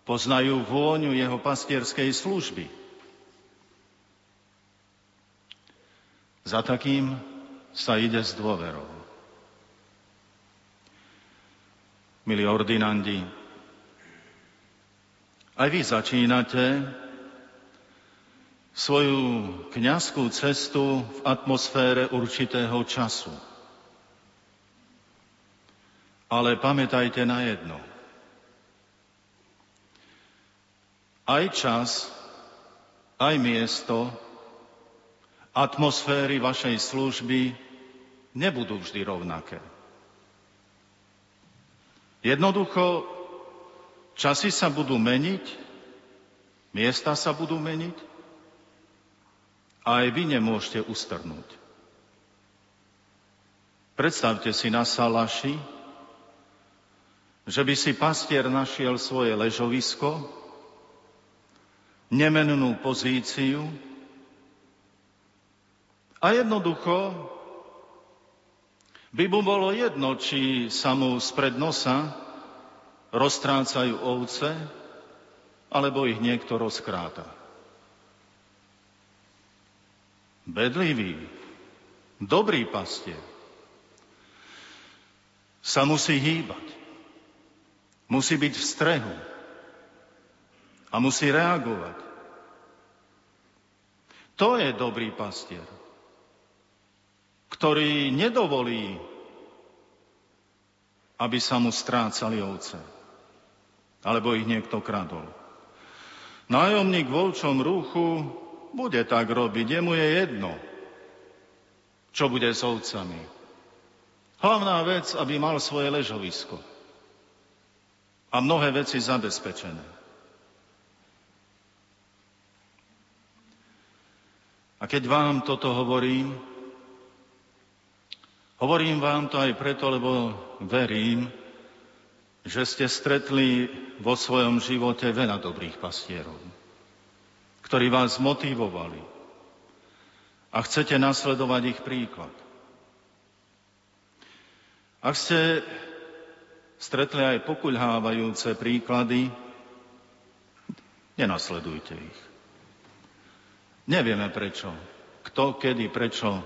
poznajú vôňu jeho pastierskej služby. Za takým sa ide s dôverou. milí ordinandi. Aj vy začínate svoju kňazskú cestu v atmosfére určitého času. Ale pamätajte na jedno. Aj čas, aj miesto, atmosféry vašej služby nebudú vždy rovnaké. Jednoducho, časy sa budú meniť, miesta sa budú meniť a aj vy nemôžete ustrnúť. Predstavte si na Salaši, že by si pastier našiel svoje ležovisko, nemennú pozíciu a jednoducho by mu bolo jedno, či sa mu spred nosa roztrácajú ovce, alebo ich niekto rozkráta. Bedlivý, dobrý pastier sa musí hýbať, musí byť v strehu a musí reagovať. To je dobrý pastier ktorý nedovolí, aby sa mu strácali ovce, alebo ich niekto kradol. Nájomník v volčom ruchu bude tak robiť, jemu je jedno, čo bude s ovcami. Hlavná vec, aby mal svoje ležovisko a mnohé veci zabezpečené. A keď vám toto hovorím, Hovorím vám to aj preto, lebo verím, že ste stretli vo svojom živote veľa dobrých pastierov. ktorí vás motivovali a chcete nasledovať ich príklad. Ak ste stretli aj pokuľhávajúce príklady, nenasledujte ich. Nevieme prečo. Kto, kedy, prečo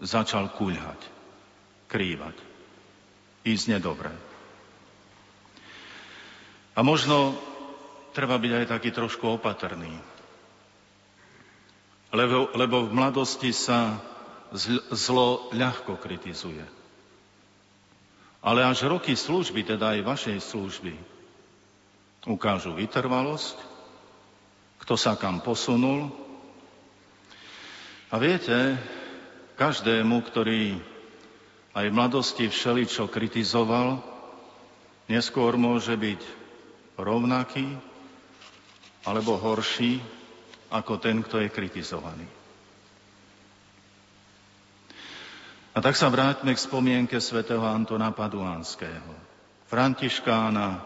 začal kuľhať, krývať. Ísť nedobre. A možno treba byť aj taký trošku opatrný. Lebo, lebo v mladosti sa zlo ľahko kritizuje. Ale až roky služby, teda aj vašej služby, ukážu vytrvalosť, kto sa kam posunul. A viete, každému, ktorý aj v mladosti všeličo kritizoval, neskôr môže byť rovnaký alebo horší ako ten, kto je kritizovaný. A tak sa vráťme k spomienke svätého Antona Paduánskeho. Františkána,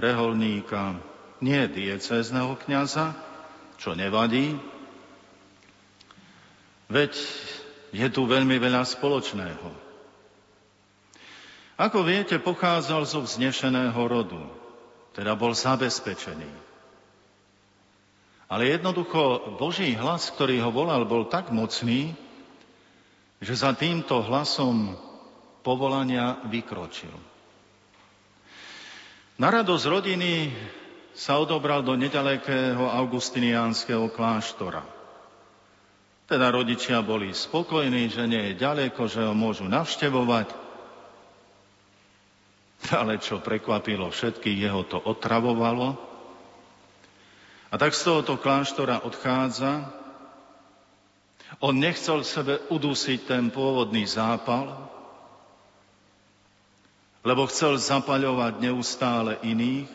reholníka, nie diecézneho kniaza, čo nevadí, veď je tu veľmi veľa spoločného. Ako viete, pochádzal zo vznešeného rodu, teda bol zabezpečený. Ale jednoducho Boží hlas, ktorý ho volal, bol tak mocný, že za týmto hlasom povolania vykročil. Na radosť rodiny sa odobral do nedalekého augustiniánskeho kláštora. Teda rodičia boli spokojní, že nie je ďaleko, že ho môžu navštevovať. Ale čo prekvapilo všetkých, jeho to otravovalo. A tak z tohoto kláštora odchádza on nechcel sebe udusiť ten pôvodný zápal, lebo chcel zapaľovať neustále iných.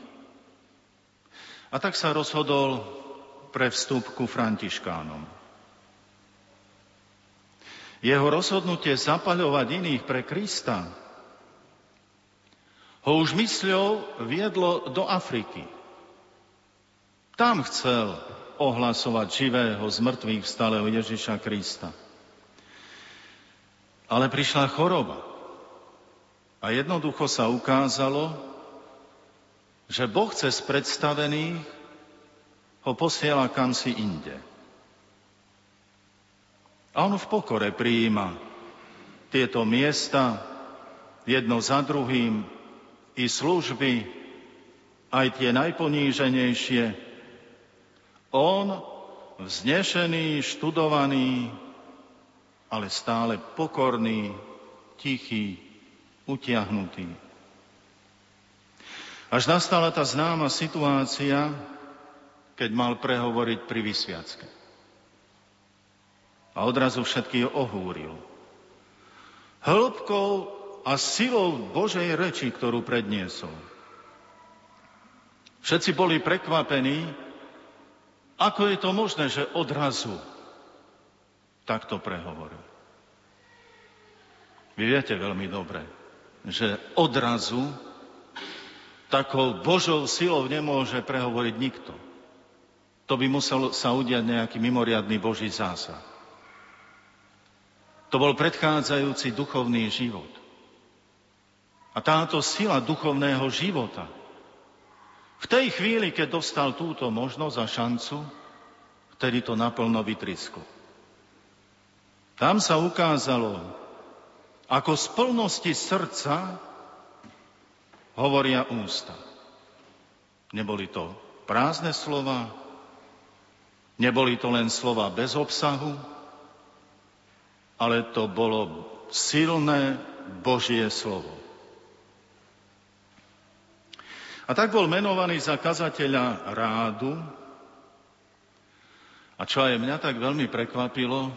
A tak sa rozhodol pre vstup ku Františkánom. Jeho rozhodnutie zapaľovať iných pre Krista ho už mysľou viedlo do Afriky. Tam chcel ohlasovať živého z mŕtvych vstalého Ježiša Krista. Ale prišla choroba. A jednoducho sa ukázalo, že Boh cez predstavených ho posiela kam si inde. A on v pokore prijíma tieto miesta jedno za druhým i služby, aj tie najponíženejšie, on, vznešený, študovaný, ale stále pokorný, tichý, utiahnutý. Až nastala tá známa situácia, keď mal prehovoriť pri vysviacke. A odrazu všetky ohúril. Hĺbkou a silou Božej reči, ktorú predniesol. Všetci boli prekvapení, ako je to možné, že odrazu takto prehovoril? Vy viete veľmi dobre, že odrazu takou Božou silou nemôže prehovoriť nikto. To by musel sa udiať nejaký mimoriadný Boží zásah. To bol predchádzajúci duchovný život. A táto sila duchovného života v tej chvíli, keď dostal túto možnosť a šancu, vtedy to naplno vytrisklo. Tam sa ukázalo, ako z plnosti srdca hovoria ústa. Neboli to prázdne slova, neboli to len slova bez obsahu, ale to bolo silné Božie slovo. A tak bol menovaný za kazateľa rádu. A čo aj mňa tak veľmi prekvapilo,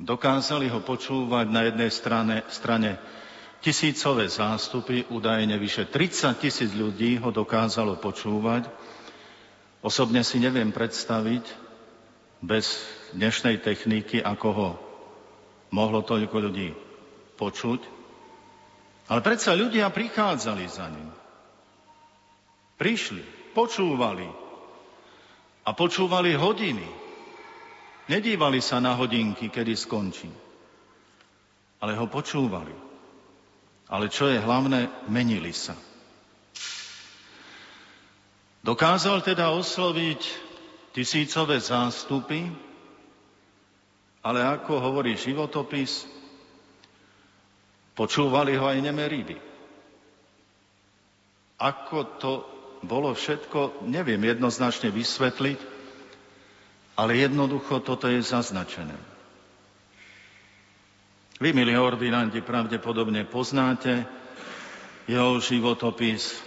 dokázali ho počúvať na jednej strane, strane tisícové zástupy, údajne vyše 30 tisíc ľudí ho dokázalo počúvať. Osobne si neviem predstaviť bez dnešnej techniky, ako ho mohlo toľko ľudí počuť. Ale predsa ľudia prichádzali za ním. Prišli, počúvali. A počúvali hodiny. Nedívali sa na hodinky, kedy skončí. Ale ho počúvali. Ale čo je hlavné, menili sa. Dokázal teda osloviť tisícové zástupy, ale ako hovorí životopis, počúvali ho aj nemé ryby. Ako to bolo všetko, neviem jednoznačne vysvetliť, ale jednoducho toto je zaznačené. Vy, milí ordinanti, pravdepodobne poznáte jeho životopis,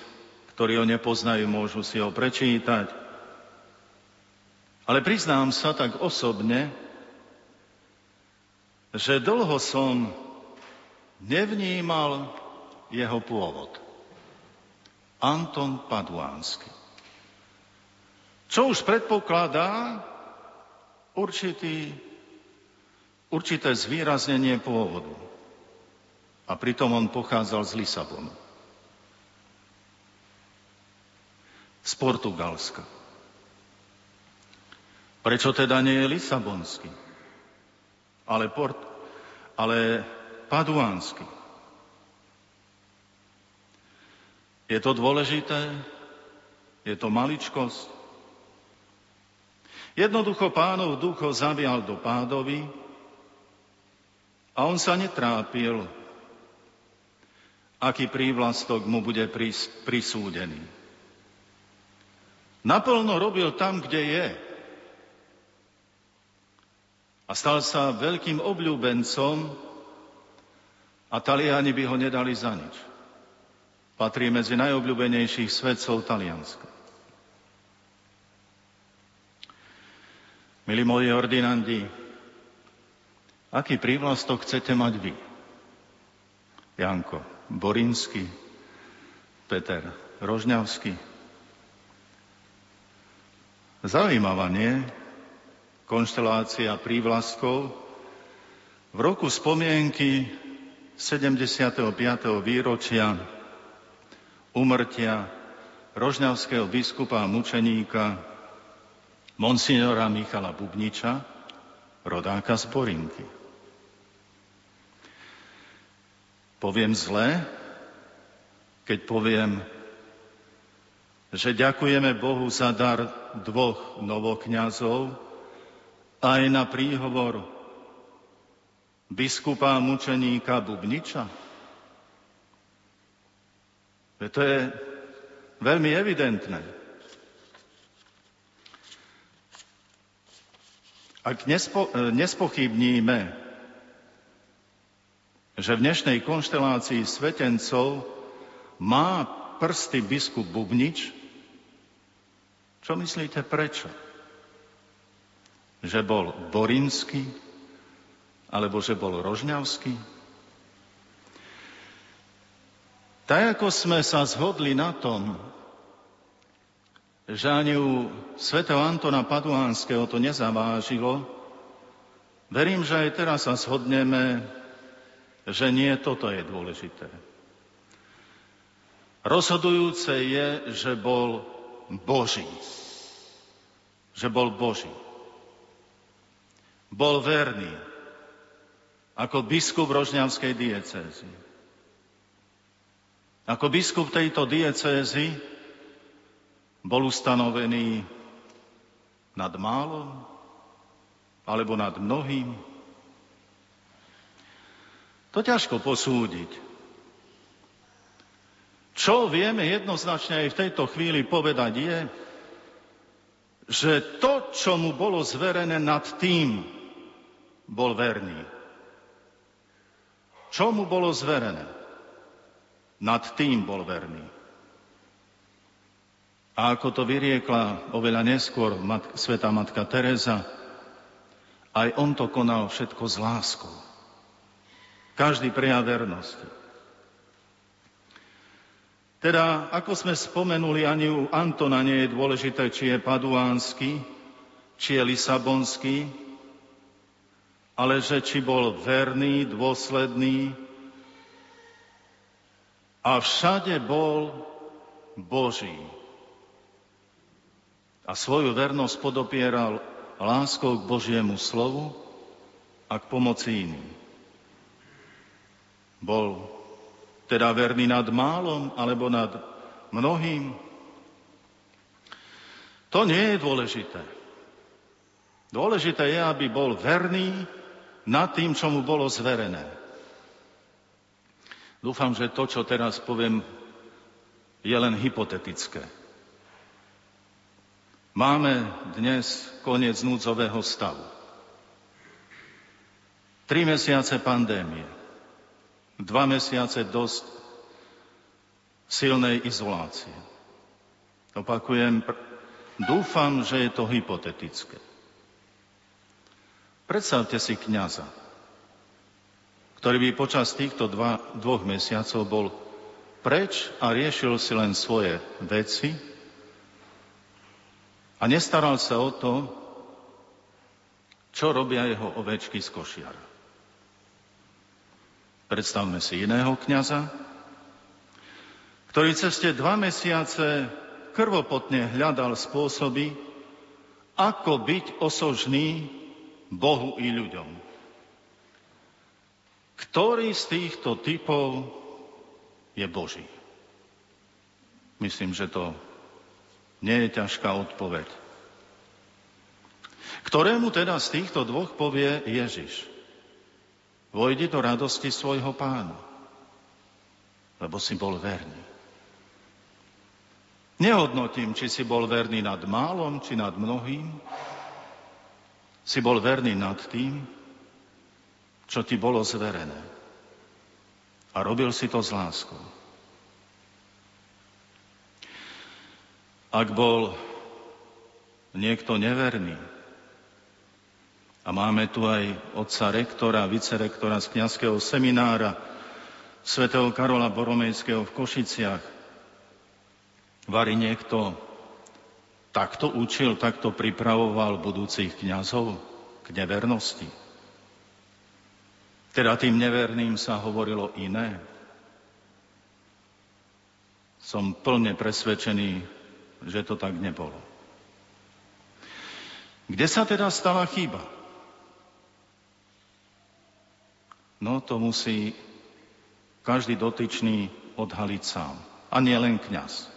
ktorí ho nepoznajú, môžu si ho prečítať. Ale priznám sa tak osobne, že dlho som nevnímal jeho pôvod. Anton Paduánsky. Čo už predpokladá určitý, určité zvýraznenie pôvodu. A pritom on pochádzal z Lisabonu. Z Portugalska. Prečo teda nie je Lisabonský? Ale, port, ale paduánsky. Je to dôležité? Je to maličkosť? Jednoducho pánov duch ho zavial do pádovi a on sa netrápil, aký prívlastok mu bude prisúdený. Naplno robil tam, kde je a stal sa veľkým obľúbencom a Taliani by ho nedali za nič. Patrí medzi najobľúbenejších svetcov Talianska. Milí moji ordinandi, aký prívlastok chcete mať vy? Janko Borinsky, Peter Rožňavský. Zaujímavá, nie? Konštelácia prívlastkov, v roku spomienky 75. výročia umrtia rožňavského biskupa a mučeníka monsignora Michala Bubniča, rodáka z Borinky. Poviem zle, keď poviem, že ďakujeme Bohu za dar dvoch novokňazov, aj na príhovor biskupa mučeníka Bubniča? To je veľmi evidentné. Ak nespo, nespochybníme, že v dnešnej konštelácii svetencov má prsty biskup Bubnič, čo myslíte prečo? Že bol Borinsky, alebo že bol Rožňavský? Tak ako sme sa zhodli na tom, že ani u svätého Antona Paduánskeho to nezavážilo, verím, že aj teraz sa zhodneme, že nie toto je dôležité. Rozhodujúce je, že bol Boží. Že bol Boží bol verný ako biskup Rožňavskej diecézy. Ako biskup tejto diecézy bol ustanovený nad málom alebo nad mnohým. To ťažko posúdiť. Čo vieme jednoznačne aj v tejto chvíli povedať je, že to, čo mu bolo zverené nad tým, bol verný. Čo mu bolo zverené? Nad tým bol verný. A ako to vyriekla oveľa neskôr mat, sveta matka Teresa, aj on to konal všetko s láskou. Každý prejav vernosti. Teda, ako sme spomenuli, ani u Antona nie je dôležité, či je paduánsky, či je lisabonský, ale že či bol verný, dôsledný a všade bol Boží. a svoju vernosť podopieral láskou k Božiemu slovu a k pomoci iným. Bol teda verný nad málom alebo nad mnohým? To nie je dôležité. Dôležité je, aby bol verný nad tým, čo mu bolo zverené. Dúfam, že to, čo teraz poviem, je len hypotetické. Máme dnes koniec núdzového stavu. Tri mesiace pandémie. Dva mesiace dosť silnej izolácie. Opakujem, dúfam, že je to hypotetické. Predstavte si kniaza, ktorý by počas týchto dva, dvoch mesiacov bol preč a riešil si len svoje veci a nestaral sa o to, čo robia jeho ovečky z košiara. Predstavme si iného kniaza, ktorý cez tie dva mesiace krvopotne hľadal spôsoby, ako byť osožný Bohu i ľuďom. Ktorý z týchto typov je Boží? Myslím, že to nie je ťažká odpoveď. Ktorému teda z týchto dvoch povie Ježiš? Vojdi do radosti svojho pána, lebo si bol verný. Nehodnotím, či si bol verný nad málom, či nad mnohým, si bol verný nad tým, čo ti bolo zverené. A robil si to s láskou. Ak bol niekto neverný, a máme tu aj otca rektora, vicerektora z kniazského seminára svätého Karola Boromejského v Košiciach, varí niekto takto učil, takto pripravoval budúcich kňazov k nevernosti. Teda tým neverným sa hovorilo iné. Som plne presvedčený, že to tak nebolo. Kde sa teda stala chyba? No to musí každý dotyčný odhaliť sám. A nie len kňaz.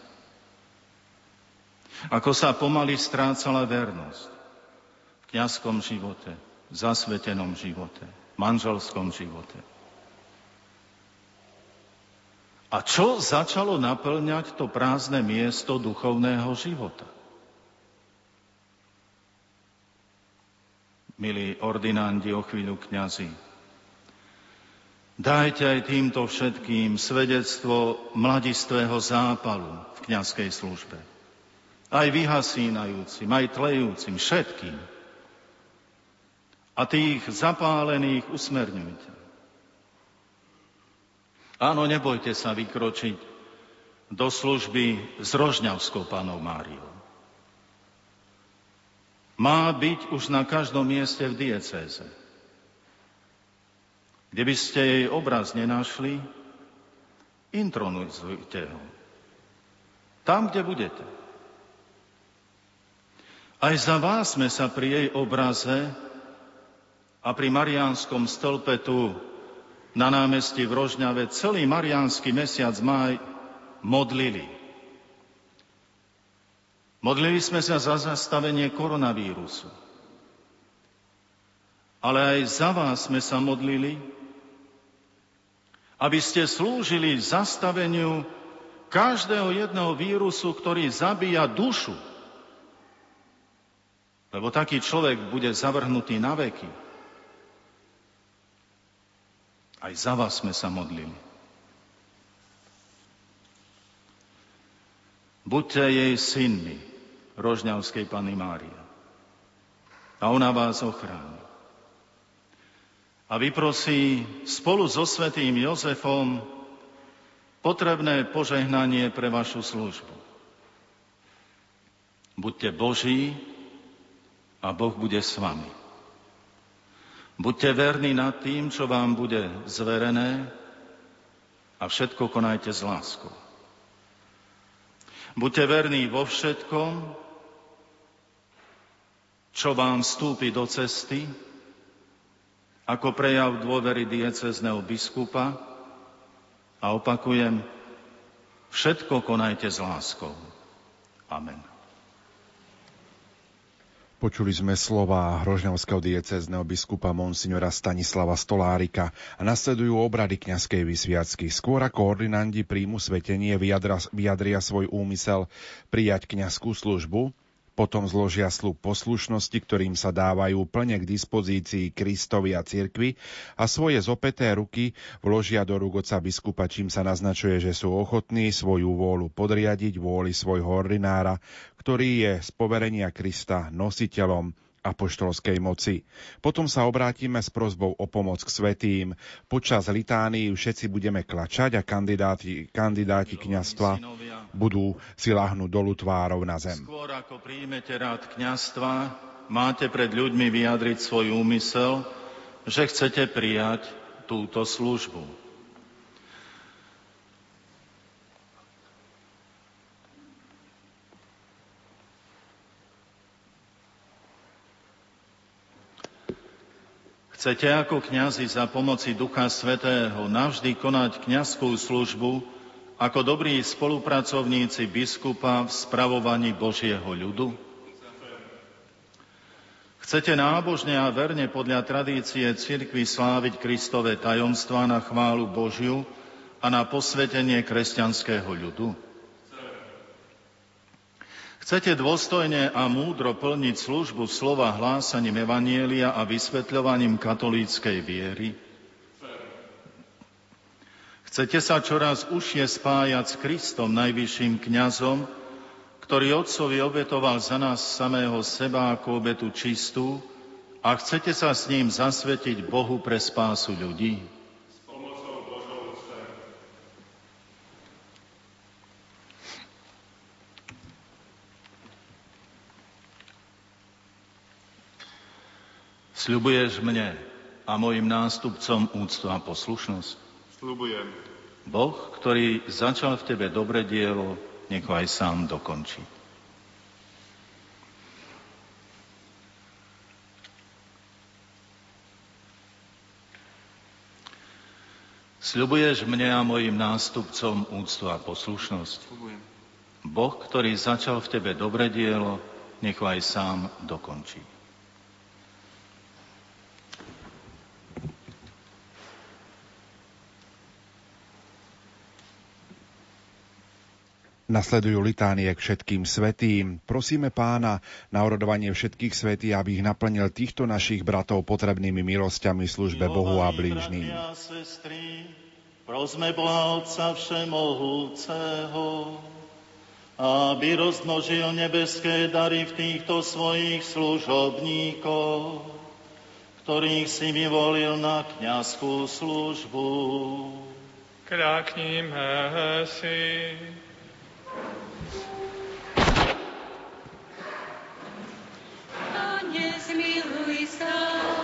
Ako sa pomaly strácala vernosť v kniazskom živote, v zasvetenom živote, v manželskom živote. A čo začalo naplňať to prázdne miesto duchovného života? Milí ordinandi, o chvíľu kňazi, dajte aj týmto všetkým svedectvo mladistvého zápalu v kňazskej službe aj vyhasínajúcim, aj tlejúcim, všetkým. A tých zapálených usmerňujte. Áno, nebojte sa vykročiť do služby s Rožňavskou pánou Máriou. Má byť už na každom mieste v diecéze. Kde by ste jej obraz nenašli, intronizujte ho. Tam, kde budete. Aj za vás sme sa pri jej obraze a pri Mariánskom stĺpe tu na námestí v Rožňave celý mariánsky mesiac máj modlili. Modlili sme sa za zastavenie koronavírusu. Ale aj za vás sme sa modlili, aby ste slúžili zastaveniu každého jedného vírusu, ktorý zabíja dušu lebo taký človek bude zavrhnutý na veky. Aj za vás sme sa modlili. Buďte jej synmi, Rožňavskej Pany Mária. A ona vás ochráni. A vyprosí spolu so svetým Jozefom potrebné požehnanie pre vašu službu. Buďte Boží a Boh bude s vami. Buďte verní nad tým, čo vám bude zverené a všetko konajte s láskou. Buďte verní vo všetkom čo vám vstúpi do cesty, ako prejav dôvery diecezneho biskupa a opakujem, všetko konajte s láskou. Amen. Počuli sme slova hrožňovského diecezneho biskupa monsignora Stanislava Stolárika a nasledujú obrady kňazskej vysviacky. Skôr ako ordinandi príjmu svetenie vyjadria svoj úmysel prijať kňazskú službu, potom zložia slub poslušnosti, ktorým sa dávajú plne k dispozícii Kristovi a cirkvi a svoje zopeté ruky vložia do rúk oca biskupa, čím sa naznačuje, že sú ochotní svoju vôľu podriadiť vôli svojho ordinára, ktorý je z poverenia Krista nositeľom apoštolskej moci. Potom sa obrátime s prozbou o pomoc k svetým. Počas litánii všetci budeme klačať a kandidáti, kandidáti kňastva budú si lahnúť dolu tvárov na zem. Skôr ako príjmete rád kňastva, máte pred ľuďmi vyjadriť svoj úmysel, že chcete prijať túto službu. Chcete ako kňazi za pomoci Ducha Svetého navždy konať kňazskú službu ako dobrí spolupracovníci biskupa v spravovaní Božieho ľudu? Chcete nábožne a verne podľa tradície cirkvi sláviť Kristové tajomstvá na chválu Božiu a na posvetenie kresťanského ľudu? Chcete dôstojne a múdro plniť službu slova hlásaním Evanielia a vysvetľovaním katolíckej viery? Chcete sa čoraz užšie spájať s Kristom, najvyšším kňazom, ktorý Otcovi obetoval za nás samého seba ako obetu čistú a chcete sa s ním zasvetiť Bohu pre spásu ľudí? Sľubuješ mne a mojim nástupcom úctu a poslušnosť? Sľubujem. Boh, ktorý začal v tebe dobre dielo, nech aj sám dokončí. Sľubuješ mne a mojim nástupcom úctu a poslušnosť? Sľubujem. Boh, ktorý začal v tebe dobre dielo, nech ho aj sám dokončí. Nasledujú litánie k všetkým svetým. Prosíme pána na orodovanie všetkých svetí, aby ich naplnil týchto našich bratov potrebnými milosťami službe Bohu a blížným. Prosme Boha Otca Všemohúceho, aby rozmnožil nebeské dary v týchto svojich služobníkov, ktorých si vyvolil na kniazskú službu. Kľaknime si. Zmiluj sa.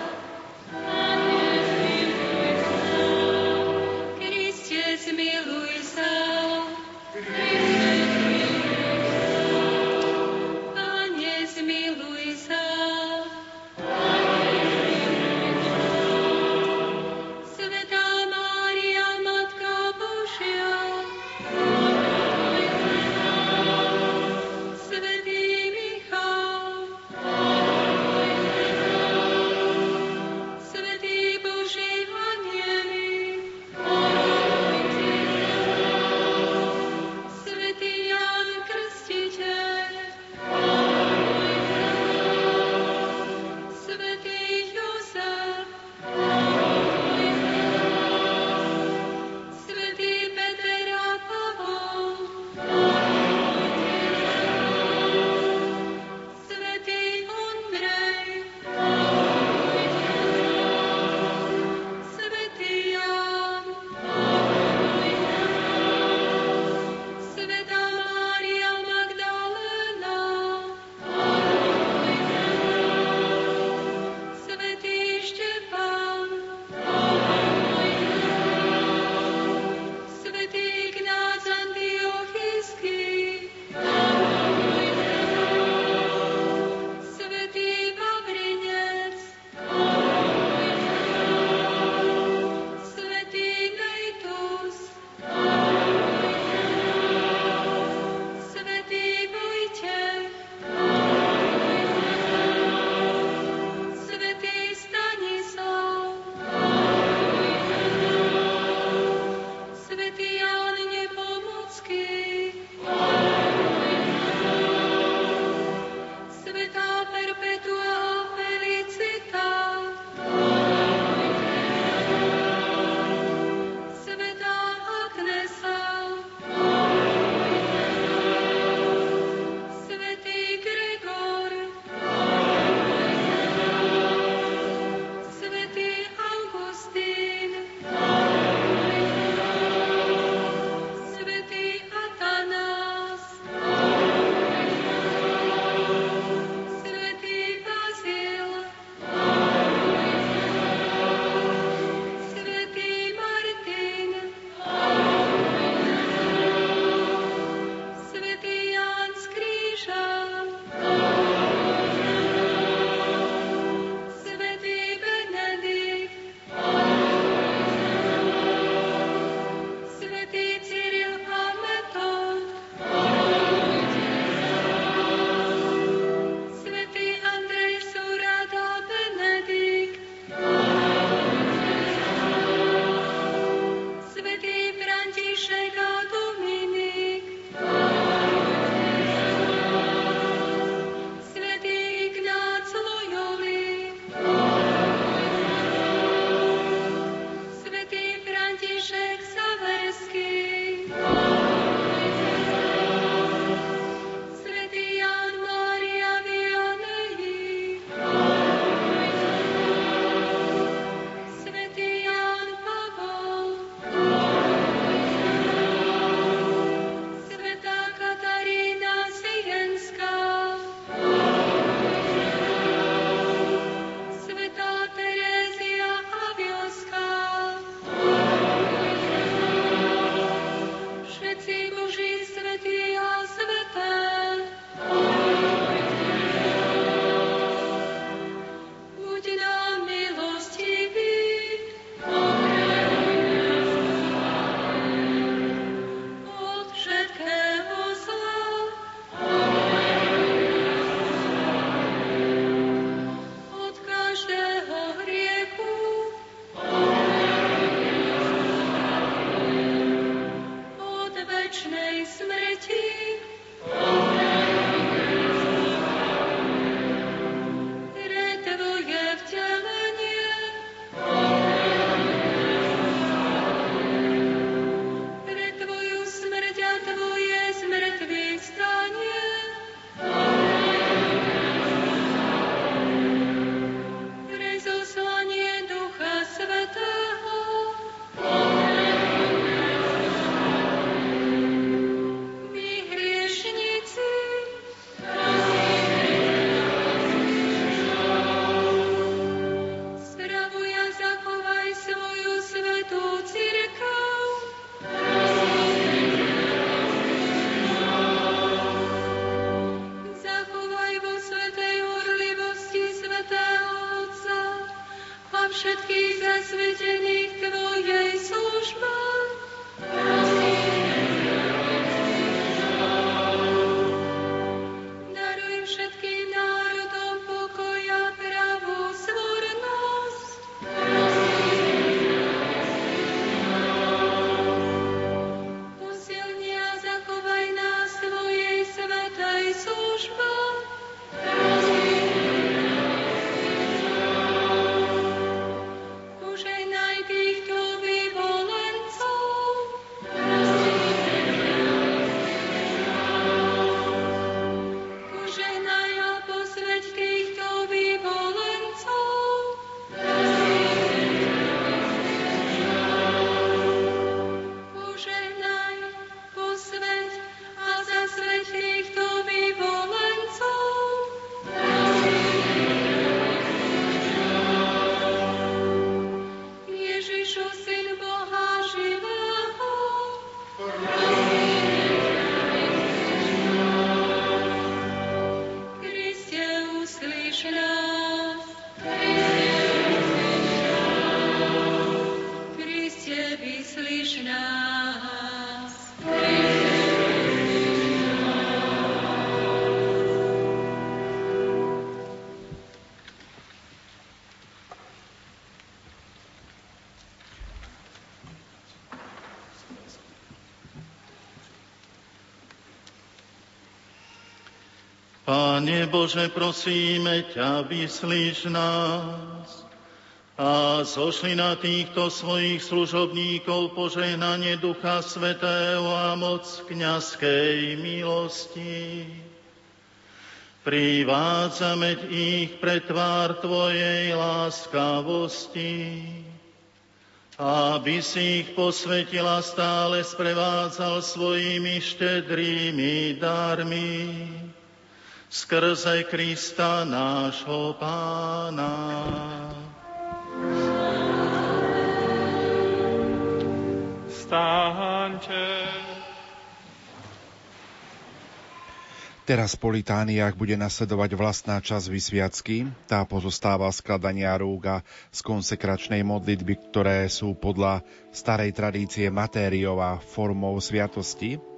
Pane Bože, prosíme ťa, vyslíš nás a zošli na týchto svojich služobníkov požehnanie Ducha Svetého a moc kňazskej milosti. Privádzame ich pre tvár Tvojej láskavosti, aby si ich posvetila stále sprevádzal svojimi štedrými darmi skrze Krista nášho Pána. Stáňte. Teraz po litániách bude nasledovať vlastná časť vysviacky. Tá pozostáva z skladania rúk a z konsekračnej modlitby, ktoré sú podľa starej tradície matériou a formou sviatosti.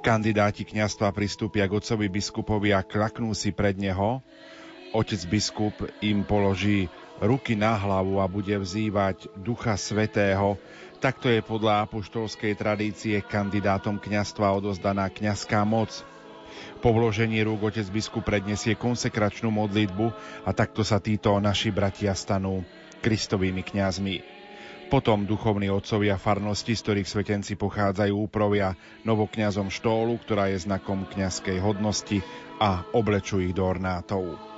Kandidáti kňastva pristúpia k otcovi biskupovi a klaknú si pred neho. Otec biskup im položí ruky na hlavu a bude vzývať Ducha Svetého. Takto je podľa apoštolskej tradície kandidátom kňastva odozdaná kňazská moc. Po vložení rúk otec biskup predniesie konsekračnú modlitbu a takto sa títo naši bratia stanú kristovými kňazmi. Potom duchovní otcovia farnosti, z ktorých svetenci pochádzajú, uprovia novokňazom štólu, ktorá je znakom kňazskej hodnosti a oblečú ich do ornátov.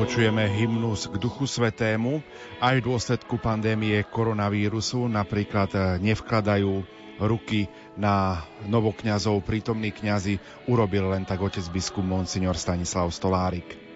Počujeme hymnus k Duchu Svetému. Aj v dôsledku pandémie koronavírusu napríklad eh, nevkladajú ruky na novokňazov. Prítomní kňazi urobil len tak otec biskup Monsignor Stanislav Stolárik.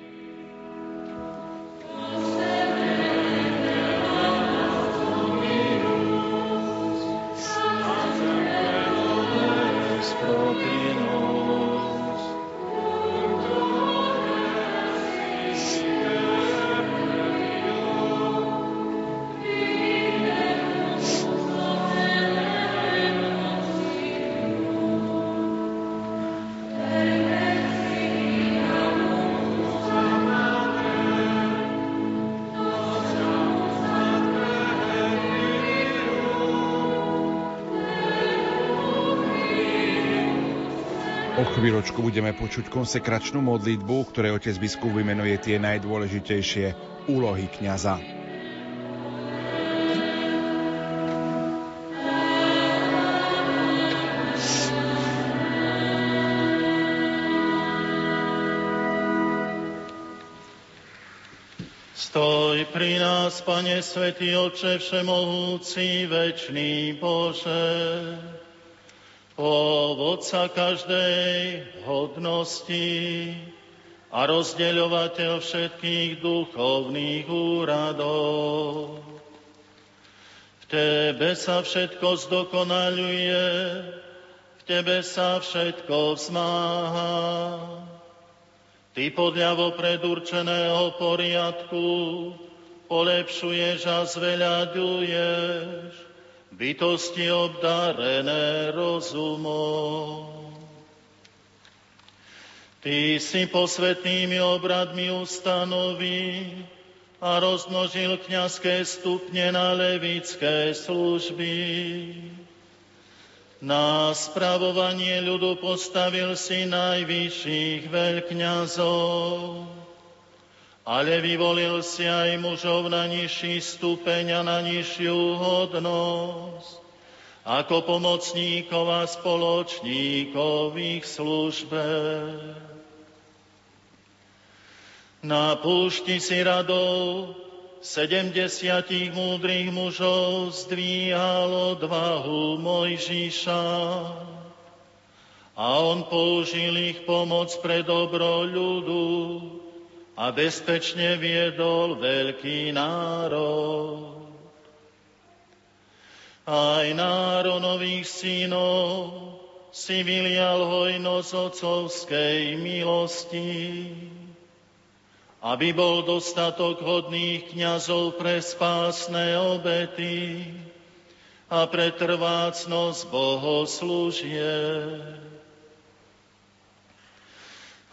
Počuť konsekračnú modlitbu, ktorej otec biskup vymenuje tie najdôležitejšie úlohy kniaza. Stoj pri nás, Pane Svetý Oče Všemohúci, Večný Bože, vodca každej hodnosti a rozdeľovateľ všetkých duchovných úradov. V Tebe sa všetko zdokonaľuje, v Tebe sa všetko vzmáha. Ty podľa vopred určeného poriadku polepšuješ a zveľaďuješ bytosti obdarené rozumom. Ty si posvetnými obradmi ustanoví a rozmnožil kniazské stupne na levické služby. Na spravovanie ľudu postavil si najvyšších veľkňazov ale vyvolil si aj mužov na nižší stupeň a na nižšiu hodnosť, ako pomocníkov a spoločníkov ich službe. Na púšti si radou sedemdesiatich múdrych mužov zdvíhal odvahu Mojžiša a on použil ich pomoc pre dobro ľudu, a bezpečne viedol veľký národ. Aj náronových synov si vylial hojnosť ocovskej milosti, aby bol dostatok hodných kňazov pre spásne obety a pre trvácnosť bohoslúžieb.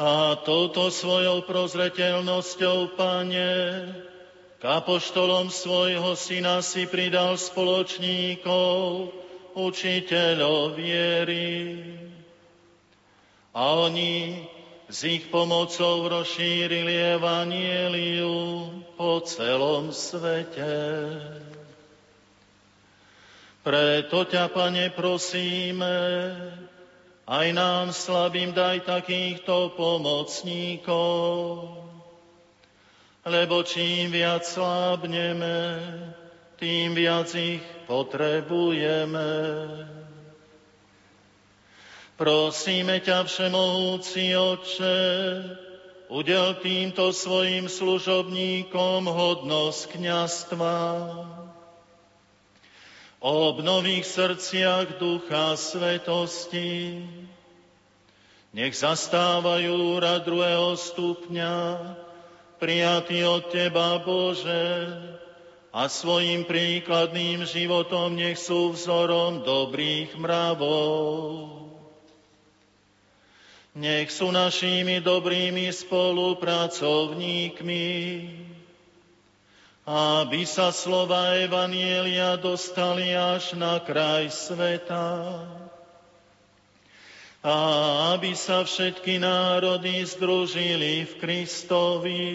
A touto svojou prozreteľnosťou, Pane, k svojho syna si pridal spoločníkov, učiteľov viery. A oni s ich pomocou rozšírili evanieliu po celom svete. Preto ťa, Pane, prosíme, aj nám slabým daj takýchto pomocníkov, lebo čím viac slábneme, tým viac ich potrebujeme. Prosíme ťa, Všemohúci Oče, udel týmto svojim služobníkom hodnosť kniastva, obnoví v srdciach ducha svetosti. Nech zastávajú úrad druhého stupňa, prijatý od Teba, Bože, a svojim príkladným životom nech sú vzorom dobrých mravov. Nech sú našimi dobrými spolupracovníkmi, aby sa slova Evanielia dostali až na kraj sveta a aby sa všetky národy združili v Kristovi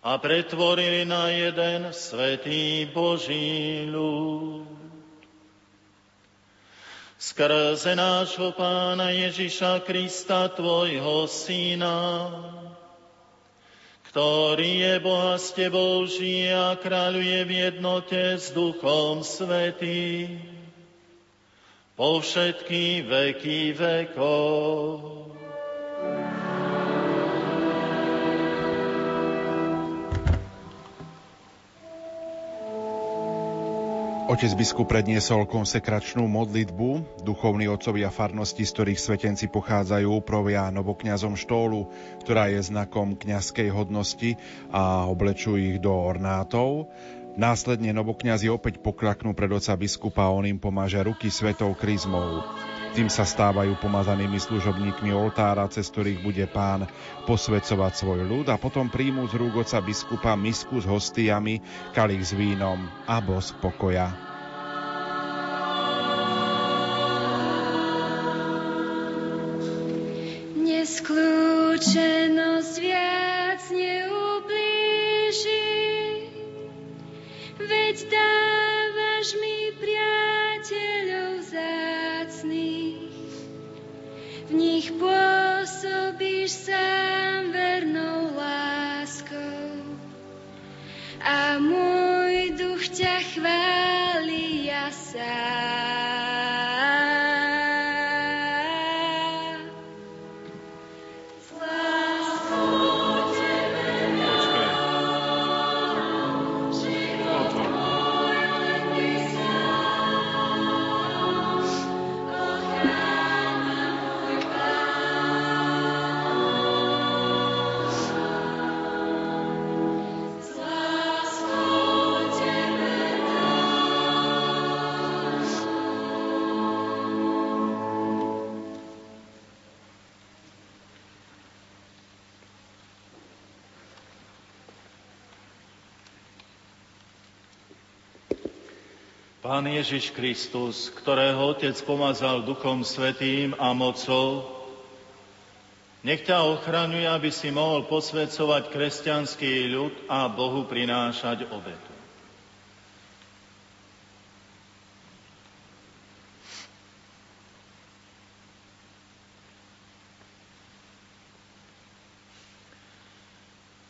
a pretvorili na jeden svetý Boží ľud. Skrze nášho Pána Ježiša Krista, Tvojho Syna, ktorý je Boha s tebou žije a kráľuje v jednote s Duchom Svetým po všetky veky vekov. Otec biskup predniesol konsekračnú modlitbu. Duchovní otcovia farnosti, z ktorých svetenci pochádzajú, provia novokňazom štólu, ktorá je znakom kňazskej hodnosti a oblečujú ich do ornátov. Následne novokňazi opäť pokľaknú pred oca biskupa a on im pomáže ruky svetou kryzmou. Tým sa stávajú pomazanými služobníkmi oltára, cez ktorých bude pán posvedcovať svoj ľud a potom príjmu z rúk oca biskupa misku s hostiami, kalich s vínom a bosk pokoja. Veď dávaš mi priateľov zácných. V nich pôsobíš sám vernou láskou a môj Ježiš Kristus, ktorého Otec pomazal Duchom Svetým a mocou, nech ťa ochraňuje, aby si mohol posvedcovať kresťanský ľud a Bohu prinášať obetu.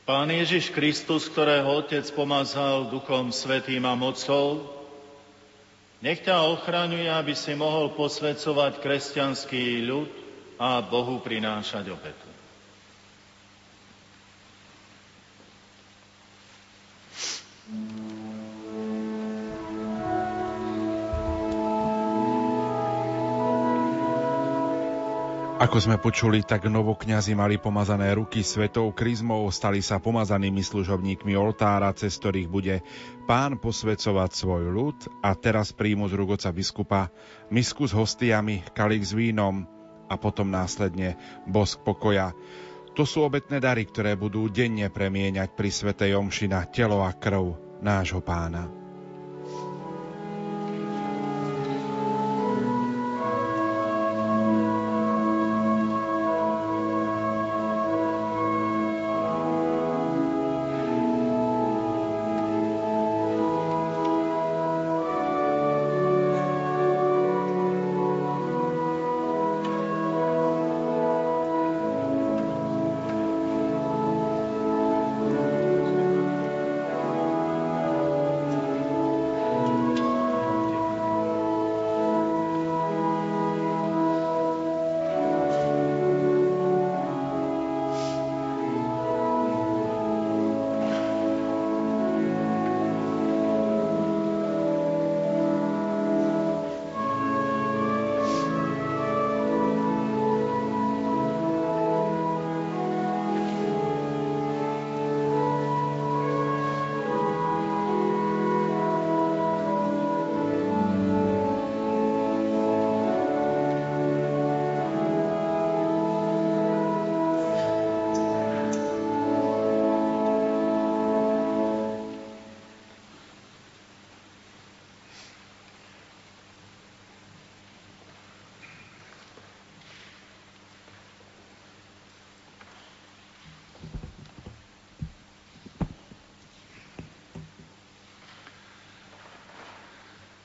Pán Ježiš Kristus, ktorého Otec pomazal Duchom Svetým a mocou, nech ťa ochraňuje, aby si mohol posvedcovať kresťanský ľud a Bohu prinášať obetu. Ako sme počuli, tak novokňazi mali pomazané ruky svetou kryzmou, stali sa pomazanými služobníkmi oltára, cez ktorých bude pán posvedcovať svoj ľud a teraz príjmu z rugoca biskupa misku s hostiami, kalich s vínom a potom následne bosk pokoja. To sú obetné dary, ktoré budú denne premieňať pri svetej omši na telo a krv nášho pána.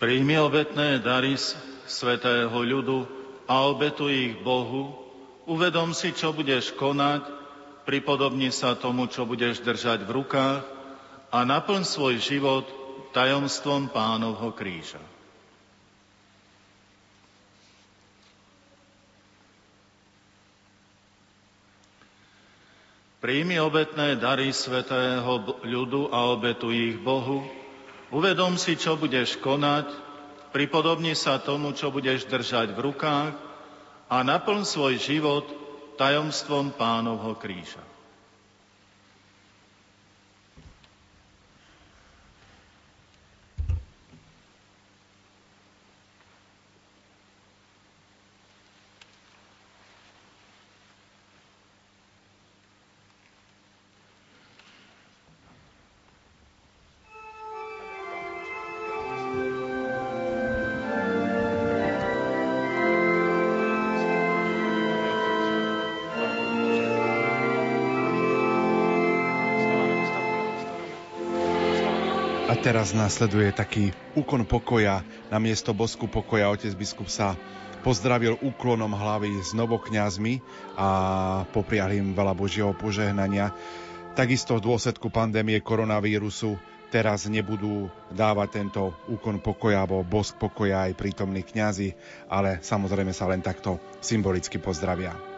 Príjmi obetné dary svetého ľudu a obetuj ich Bohu, uvedom si, čo budeš konať pripodobni sa tomu, čo budeš držať v rukách a naplň svoj život tajomstvom pánovho kríža. Príjmi obetné dary svetého ľudu a obetuj ich Bohu. Uvedom si, čo budeš konať, pripodobni sa tomu, čo budeš držať v rukách a naplň svoj život tajomstvom pánovho kríža. Teraz nasleduje taký úkon pokoja. Na miesto bosku pokoja otec biskup sa pozdravil úklonom hlavy s novokňazmi a poprial im veľa Božieho požehnania. Takisto v dôsledku pandémie koronavírusu teraz nebudú dávať tento úkon pokoja alebo bosk pokoja aj prítomní kňazi, ale samozrejme sa len takto symbolicky pozdravia.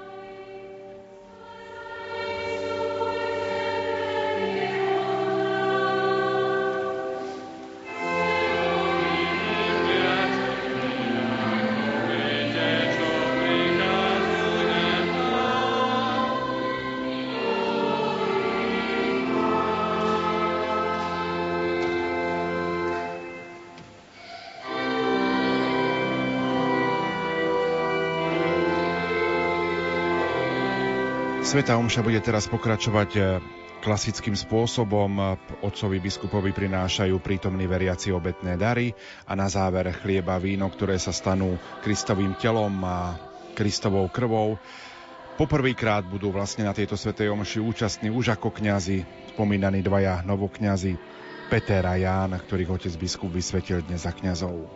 Sveta Omša bude teraz pokračovať e, klasickým spôsobom. Otcovi biskupovi prinášajú prítomní veriaci obetné dary a na záver chlieba víno, ktoré sa stanú Kristovým telom a Kristovou krvou. Poprvýkrát budú vlastne na tejto svetej omši účastní už ako kňazi, spomínaní dvaja novokňazi Peter a Ján, ktorých otec biskup vysvetil dnes za kňazov.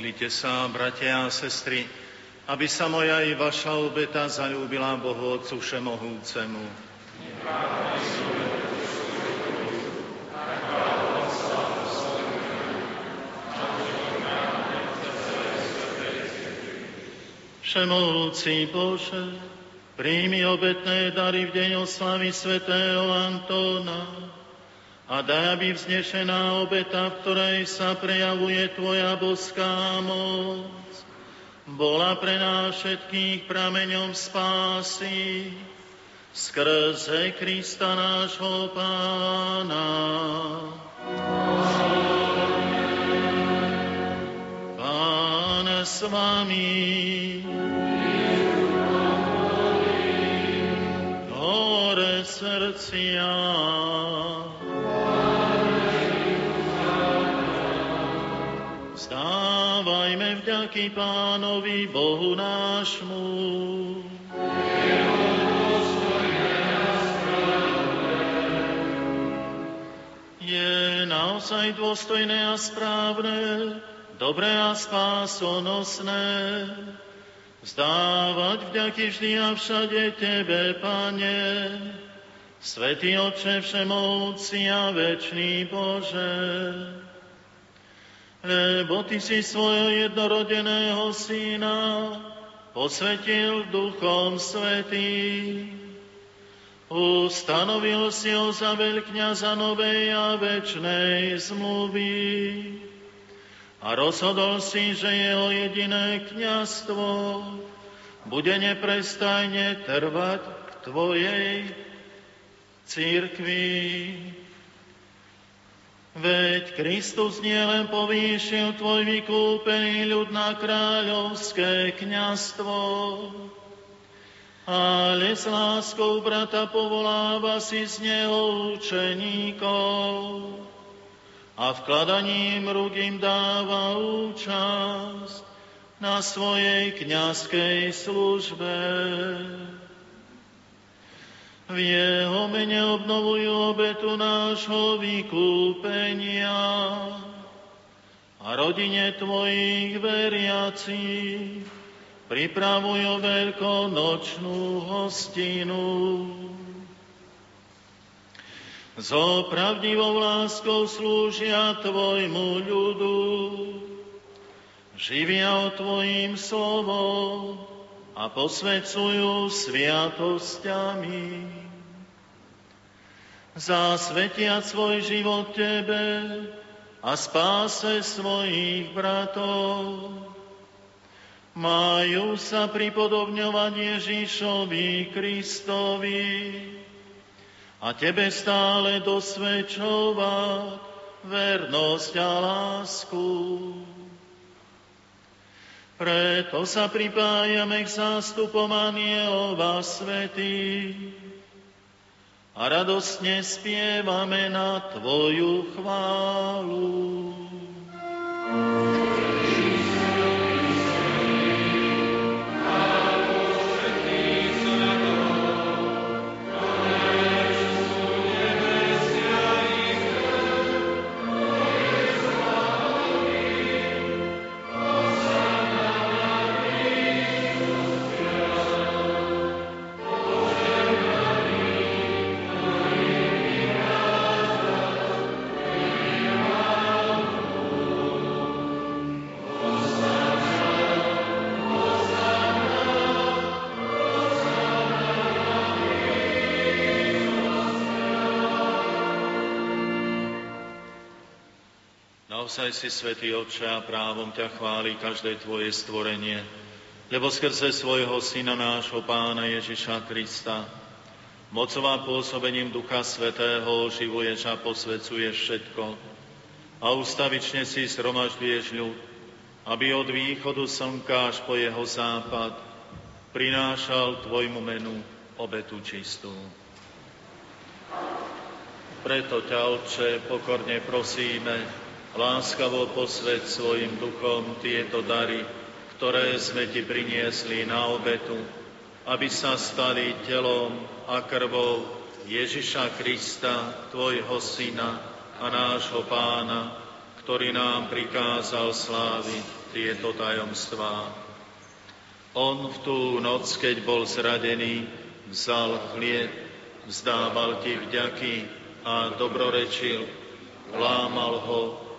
Modlite sa, bratia a sestry, aby sa moja i vaša obeta zalúbila Bohu Otcu Všemohúcemu. Všemohúci Bože, príjmi obetné dary v deň oslavy svätého Antóna, a daj, aby vznešená obeta, v ktorej sa prejavuje Tvoja boská moc, bola pre nás všetkých prameňom spásy skrze Krista nášho Pána. Pán s vami. Hore srdcia. Vďaky Pánovi Bohu nášmu. Je naozaj dôstojné a správne, dobré a spásonosné, vzdávať vďaky vždy a všade Tebe, Pane, Svetý Oče Všemovci a Večný Bože lebo Ty si svojho jednorodeného Syna posvetil Duchom Svetým. Ustanovil si ho za veľkňaza novej a večnej zmluvy a rozhodol si, že jeho jediné kniastvo bude neprestajne trvať k Tvojej církvi. Veď Kristus nielen povýšil tvoj vykúpený ľud na kráľovské kniastvo, ale s láskou brata povoláva si z neho učeníkov a vkladaním rúk im dáva účasť na svojej kniazkej službe. V jeho mene obnovujú obetu nášho vykúpenia. A rodine Tvojich veriacich pripravujú veľkonočnú hostinu. So pravdivou láskou slúžia Tvojmu ľudu, živia o Tvojim slovom a posvedcujú sviatosťami zasvetia svoj život Tebe a spáse svojich bratov. Majú sa pripodobňovať Ježišovi Kristovi a Tebe stále dosvedčovať vernosť a lásku. Preto sa pripájame k zástupom anielov a svetých a radostne spievame na Tvoju chválu. Naozaj si, Svetý Otče, a právom ťa chváli každé Tvoje stvorenie, lebo skrze svojho Syna nášho Pána Ježiša Krista, mocová pôsobením Ducha Svetého oživuješ a posvecuješ všetko a ustavične si zhromažďuješ ľud, aby od východu slnka až po jeho západ prinášal Tvojmu menu obetu čistú. Preto ťa, Otče, pokorne prosíme, Láskavo posved svojim duchom tieto dary, ktoré sme ti priniesli na obetu, aby sa stali telom a krvou Ježiša Krista, Tvojho Syna a nášho Pána, ktorý nám prikázal sláviť tieto tajomstvá. On v tú noc, keď bol zradený, vzal chlieb, vzdával ti vďaky a dobrorečil, lámal ho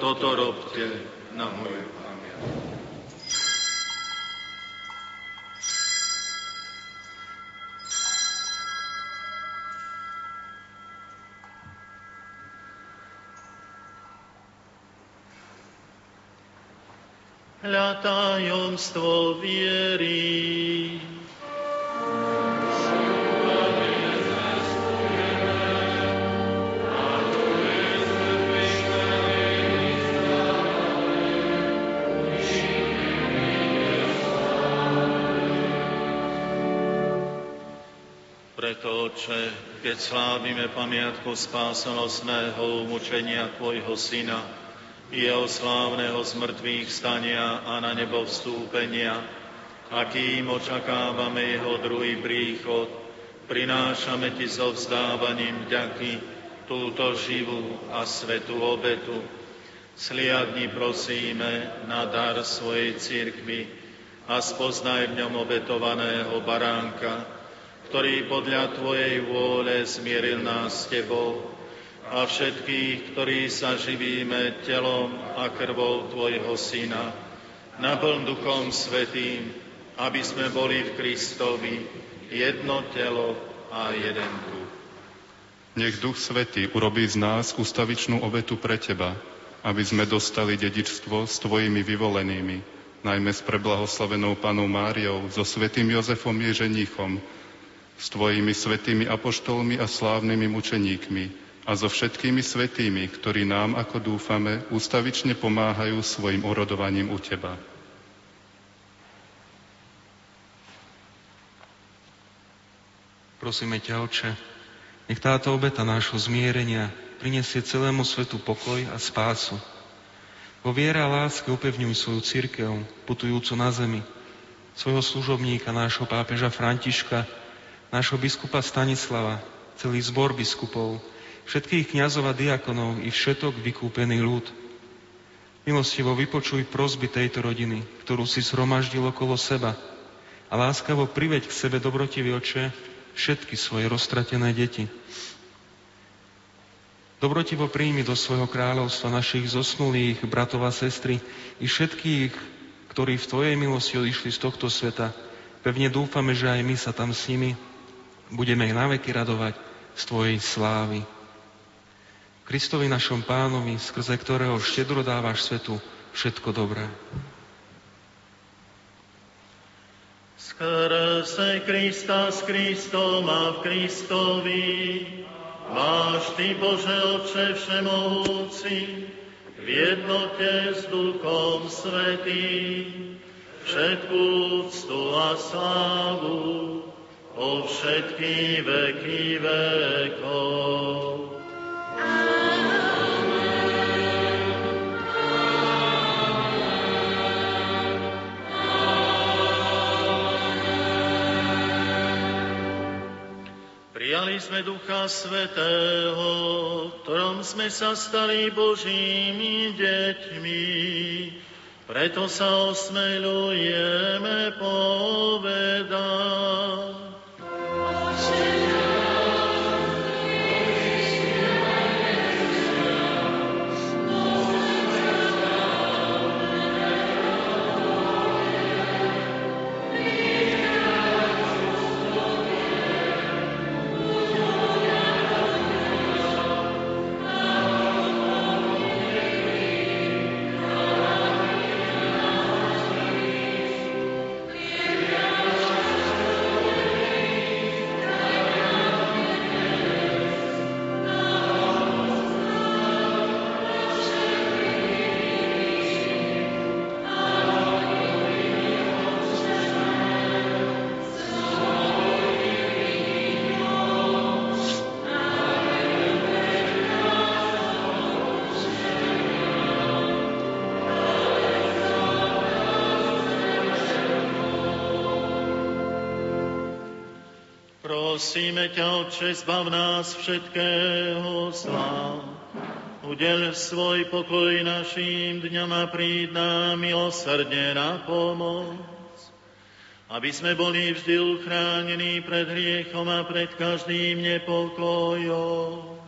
toto robte na moju pamiatku. Hľa tajomstvo viery. Preto, Oče, keď slávime pamiatku spásonosného umučenia Tvojho Syna, jeho slávneho zmrtvých stania a na nebo vstúpenia, akým očakávame jeho druhý príchod, prinášame Ti so vzdávaním vďaky túto živú a svetú obetu. Sliadni prosíme na dar svojej cirkvi a spoznaj v ňom obetovaného baránka, ktorý podľa Tvojej vôle zmieril nás s Tebou a všetkých, ktorí sa živíme telom a krvou Tvojho Syna, naplň Duchom Svetým, aby sme boli v Kristovi jedno telo a jeden duch. Nech Duch Svetý urobí z nás ustavičnú obetu pre Teba, aby sme dostali dedičstvo s Tvojimi vyvolenými, najmä s preblahoslavenou Panou Máriou, so Svetým Jozefom Ježeníchom, s Tvojimi svetými apoštolmi a slávnymi mučeníkmi a so všetkými svetými, ktorí nám, ako dúfame, ústavične pomáhajú svojim orodovaním u Teba. Prosíme ťa, Oče, nech táto obeta nášho zmierenia prinesie celému svetu pokoj a spásu. Vo viera a láske upevňuj svoju církev, putujúcu na zemi, svojho služobníka, nášho pápeža Františka, nášho biskupa Stanislava, celý zbor biskupov, všetkých kňazov a diakonov i všetok vykúpený ľud. Milostivo vypočuj prozby tejto rodiny, ktorú si zhromaždil okolo seba a láskavo priveď k sebe dobrotivý oče všetky svoje roztratené deti. Dobrotivo príjmi do svojho kráľovstva našich zosnulých bratov a sestry i všetkých, ktorí v Tvojej milosti odišli z tohto sveta. Pevne dúfame, že aj my sa tam s nimi budeme ich naveky radovať z Tvojej slávy. Kristovi našom pánovi, skrze ktorého štedro dávaš svetu všetko dobré. Skrze Krista s Kristom a v Kristovi máš Ty, Bože Otče Všemohúci, v jednote s Duchom Svetým, všetkú úctu a slávu po všetky veky vekov. Prijali sme Ducha Svetého, ktorom sme sa stali Božími deťmi. Preto sa osmelujeme povedať. Christ. Prosíme ťa, Otče, zbav nás všetkého zla. Udel svoj pokoj našim dňom a príď nám milosrdne na pomoc. Aby sme boli vždy uchránení pred hriechom a pred každým nepokojom.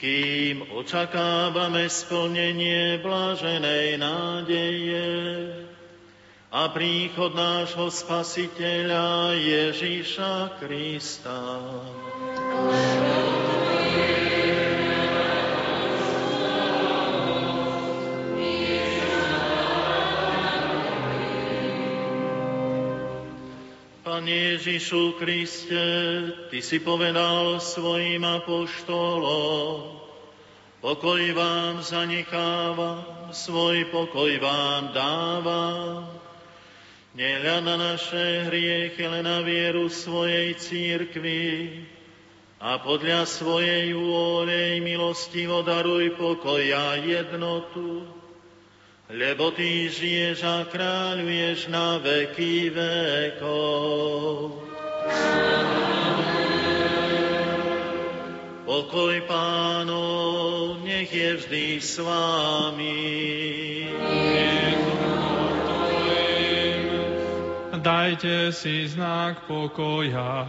Kým očakávame splnenie blaženej nádeje, a príchod nášho Spasiteľa Ježíša Krista. Pane Ježišu Kriste, Ty si povedal svojim apoštolom, pokoj vám zanechávam, svoj pokoj vám dávam. Nehľad na naše hriechy, len na vieru svojej církvy a podľa svojej vôle milostivo daruj pokoj a jednotu, lebo Ty žiješ a kráľuješ na veky vekov. Pokoj pánov, nech je vždy s vámi. Dajte si znak pokoja.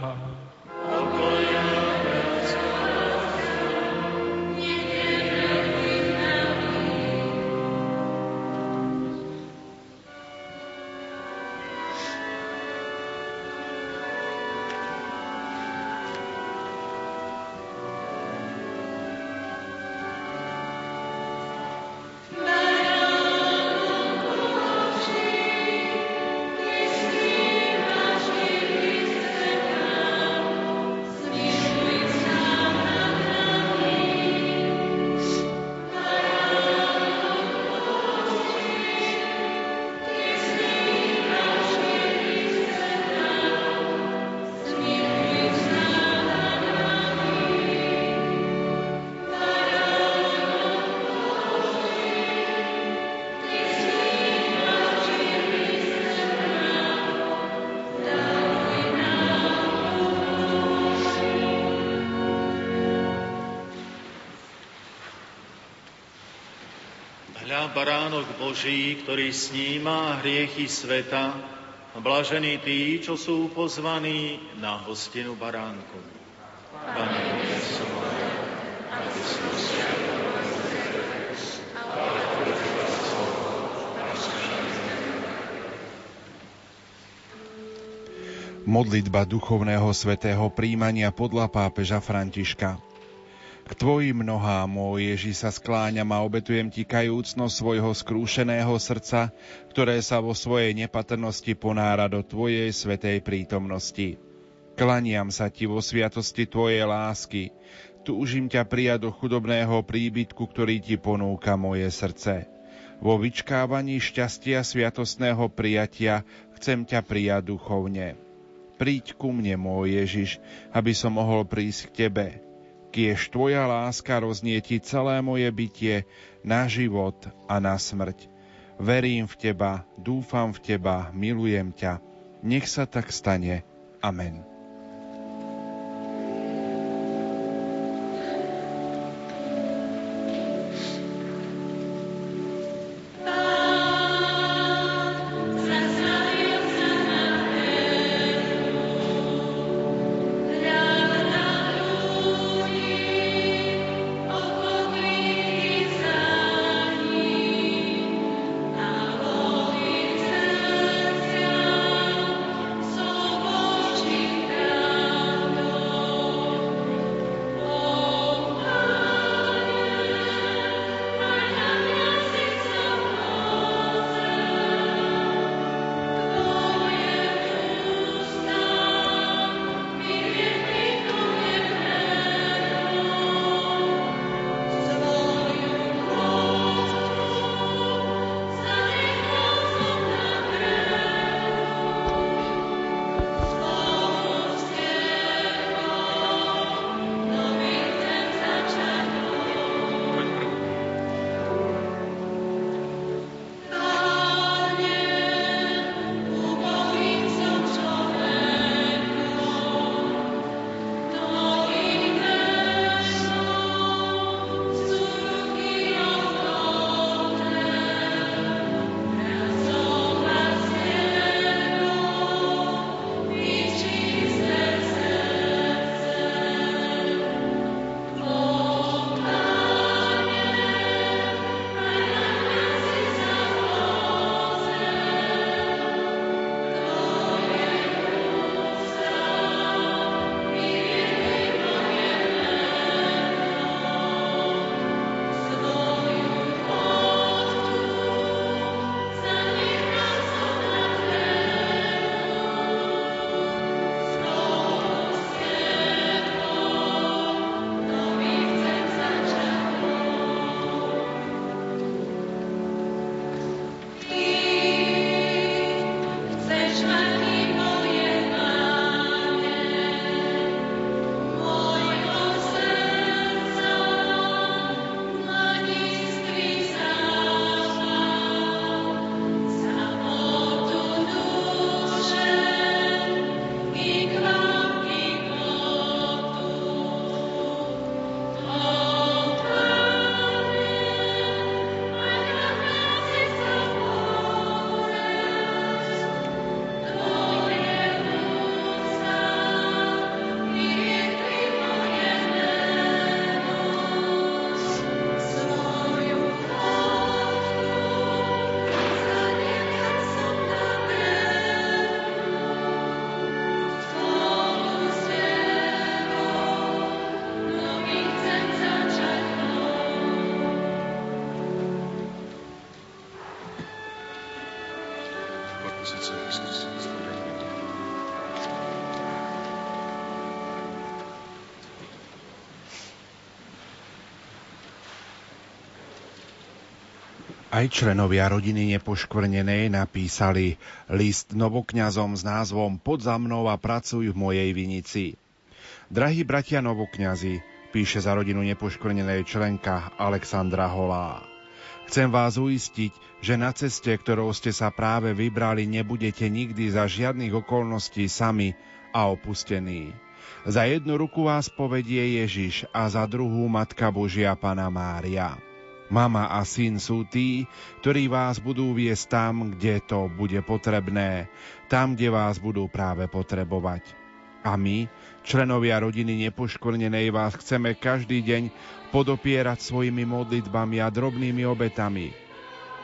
Baránok Boží, ktorý sníma hriechy sveta, blažení tí, čo sú pozvaní na hostinu baránkov. Pane, Modlitba duchovného svetého príjmania podľa pápeža Františka. K tvojim nohám, môj Ježi, sa skláňam a obetujem ti kajúcnosť svojho skrúšeného srdca, ktoré sa vo svojej nepatrnosti ponára do tvojej svetej prítomnosti. Klaniam sa ti vo sviatosti tvojej lásky. Túžim ťa prijať do chudobného príbytku, ktorý ti ponúka moje srdce. Vo vyčkávaní šťastia sviatostného prijatia chcem ťa prijať duchovne. Príď ku mne, môj Ježiš, aby som mohol prísť k Tebe, kiež Tvoja láska roznieti celé moje bytie na život a na smrť. Verím v Teba, dúfam v Teba, milujem ťa. Nech sa tak stane. Amen. Aj členovia rodiny nepoškvrnenej napísali list novokňazom s názvom Pod za mnou a pracuj v mojej vinici. Drahí bratia novokňazi, píše za rodinu nepoškvrnenej členka Alexandra Holá. Chcem vás uistiť, že na ceste, ktorou ste sa práve vybrali, nebudete nikdy za žiadnych okolností sami a opustení. Za jednu ruku vás povedie Ježiš a za druhú Matka Božia Pana Mária. Mama a syn sú tí, ktorí vás budú viesť tam, kde to bude potrebné, tam, kde vás budú práve potrebovať. A my, členovia rodiny nepoškvrnenej, vás chceme každý deň podopierať svojimi modlitbami a drobnými obetami.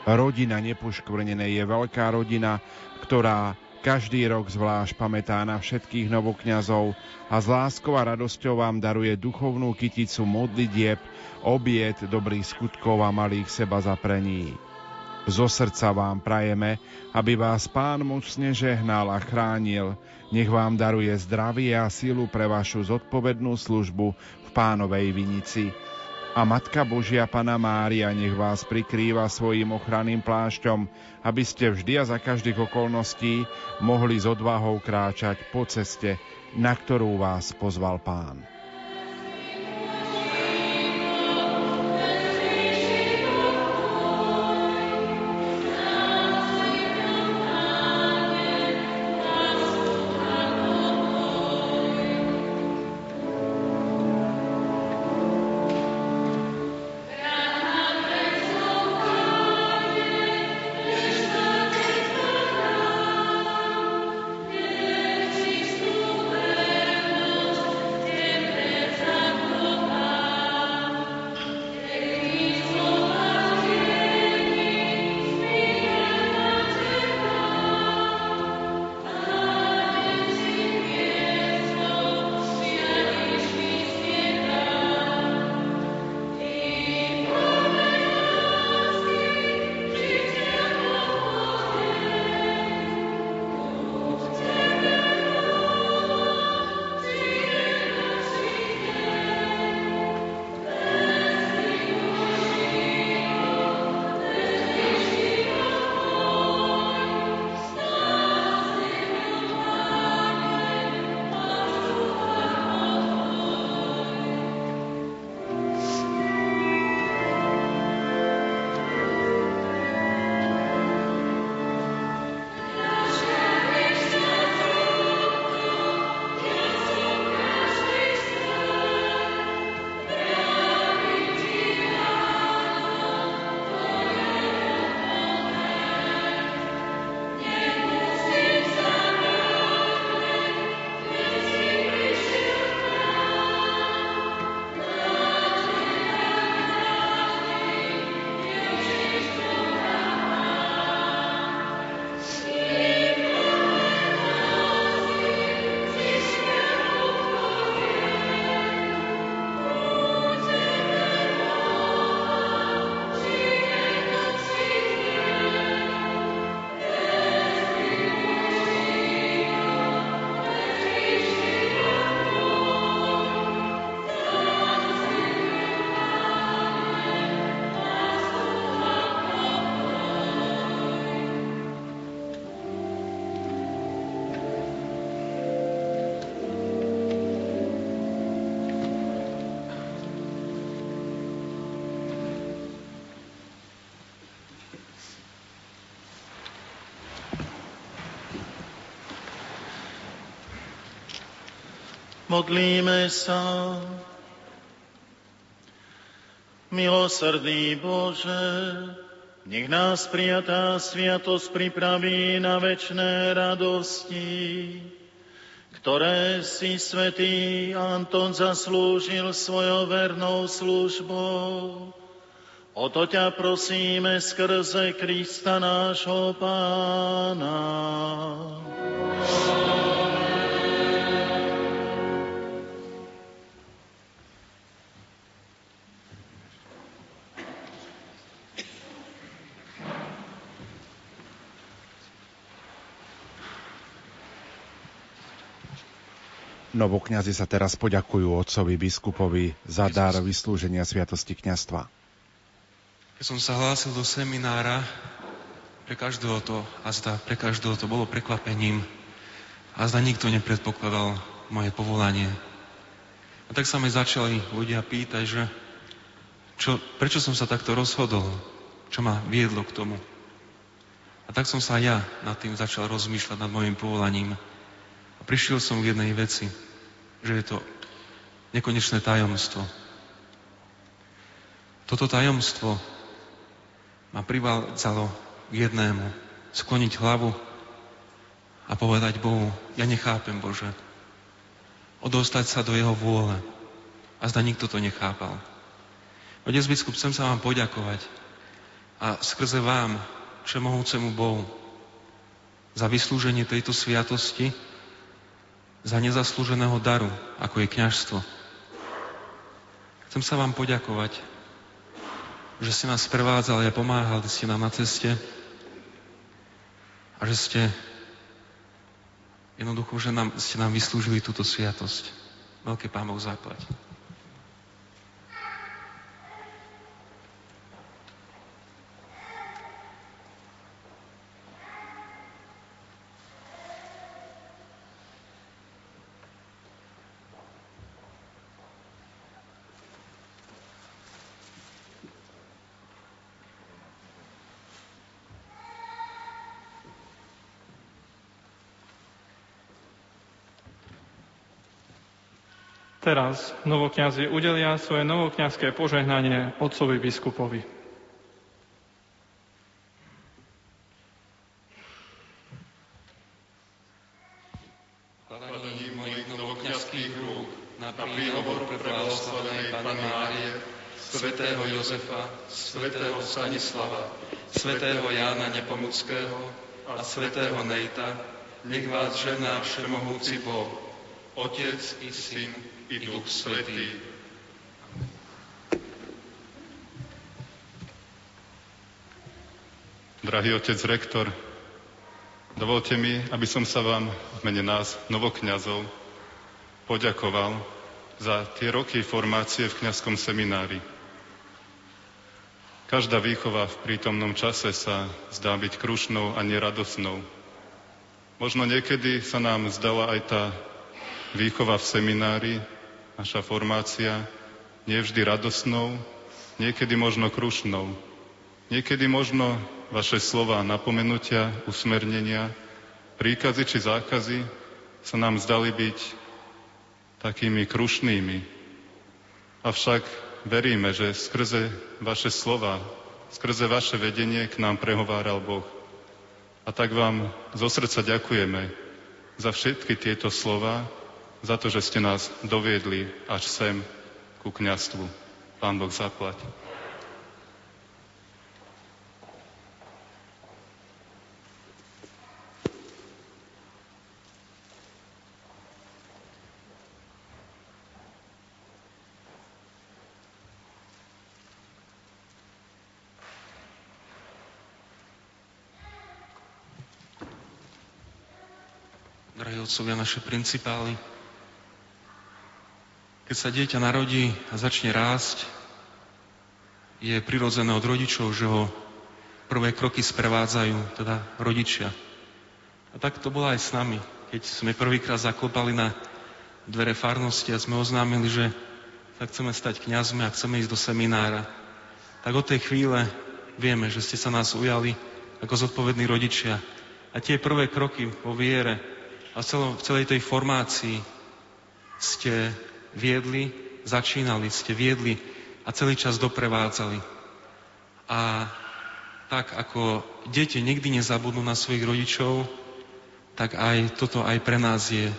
Rodina nepoškvrnenej je veľká rodina, ktorá každý rok zvlášť pamätá na všetkých novokňazov a s láskou a radosťou vám daruje duchovnú kyticu modlitieb, obiet dobrých skutkov a malých seba zaprení. Zo srdca vám prajeme, aby vás Pán mocne žehnal a chránil, nech vám daruje zdravie a silu pre vašu zodpovednú službu v Pánovej vinici a Matka Božia Pana Mária nech vás prikrýva svojim ochranným plášťom, aby ste vždy a za každých okolností mohli s odvahou kráčať po ceste, na ktorú vás pozval Pán. Modlíme sa. Milosrdný Bože, nech nás prijatá sviatosť pripraví na večné radosti, ktoré si svätý Anton zaslúžil svojou vernou službou. O to ťa prosíme skrze Krista nášho Pána. Novokňazi sa teraz poďakujú otcovi biskupovi za dar vyslúženia sviatosti kňastva. Keď som sa hlásil do seminára, pre každého to, a zda pre každého to bolo prekvapením, a zda nikto nepredpokladal moje povolanie. A tak sa mi začali ľudia pýtať, že čo, prečo som sa takto rozhodol, čo ma viedlo k tomu. A tak som sa ja nad tým začal rozmýšľať nad mojim povolaním. A prišiel som k jednej veci, že je to nekonečné tajomstvo. Toto tajomstvo ma privádzalo k jednému. Skloniť hlavu a povedať Bohu, ja nechápem Bože. Odostať sa do Jeho vôle. A zda nikto to nechápal. Otec biskup, chcem sa vám poďakovať a skrze vám, všemohúcemu Bohu, za vyslúženie tejto sviatosti, za nezaslúženého daru, ako je kňažstvo. Chcem sa vám poďakovať že ste nás prevádzali a pomáhali ste nám na ceste a že ste jednoducho, že nám, ste nám vyslúžili túto sviatosť. Veľké Pán Boh zaplať. Teraz novokňazi udelia svoje novokňazské požehnanie otcovi biskupovi. mojich novokňazských rúk na príhovor preblahoslavenej Panny Márie, svätého Jozefa, svätého Stanislava, svätého Jána Nepomuckého a svätého Nejta, nech vás žená všemohúci Boh, Otec i Syn i Duch Svetý. Drahý otec rektor, dovolte mi, aby som sa vám v mene nás, novokňazov, poďakoval za tie roky formácie v kňazskom seminári. Každá výchova v prítomnom čase sa zdá byť krušnou a neradosnou. Možno niekedy sa nám zdala aj tá výchova v seminári naša formácia, nie vždy radosnou, niekedy možno krušnou, niekedy možno vaše slova napomenutia, usmernenia, príkazy či zákazy sa nám zdali byť takými krušnými. Avšak veríme, že skrze vaše slova, skrze vaše vedenie k nám prehováral Boh. A tak vám zo srdca ďakujeme za všetky tieto slova, za to, že ste nás doviedli až sem ku kňastvu. Pán Boh zaplať. Drahí otcovia, naše principály, keď sa dieťa narodí a začne rásť, je prirodzené od rodičov, že ho prvé kroky sprevádzajú, teda rodičia. A tak to bolo aj s nami. Keď sme prvýkrát zaklopali na dvere farnosti a sme oznámili, že sa chceme stať kňazmi a chceme ísť do seminára, tak od tej chvíle vieme, že ste sa nás ujali ako zodpovední rodičia. A tie prvé kroky vo viere a v celej tej formácii ste viedli, začínali ste, viedli a celý čas doprevádzali. A tak ako deti nikdy nezabudnú na svojich rodičov, tak aj toto aj pre nás je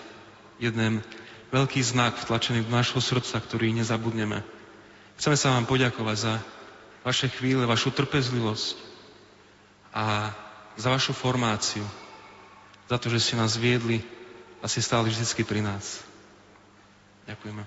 jeden veľký znak vtlačený do nášho srdca, ktorý nezabudneme. Chceme sa vám poďakovať za vaše chvíle, vašu trpezlivosť a za vašu formáciu, za to, že ste nás viedli a ste stáli vždy pri nás. Ďakujeme.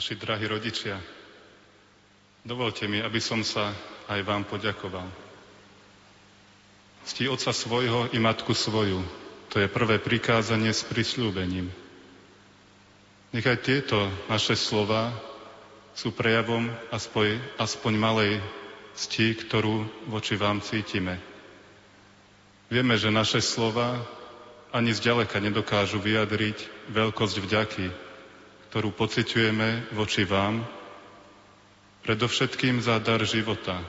Naši drahí rodičia, dovolte mi, aby som sa aj vám poďakoval. Cti otca svojho i matku svoju, to je prvé prikázanie s prisľúbením. Nechaj tieto naše slova sú prejavom aspoň, aspoň malej cti, ktorú voči vám cítime. Vieme, že naše slova ani zďaleka nedokážu vyjadriť veľkosť vďaky, ktorú pociťujeme voči vám, predovšetkým za dar života,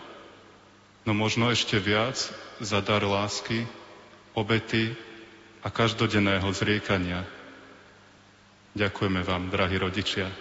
no možno ešte viac za dar lásky, obety a každodenného zriekania. Ďakujeme vám, drahí rodičia.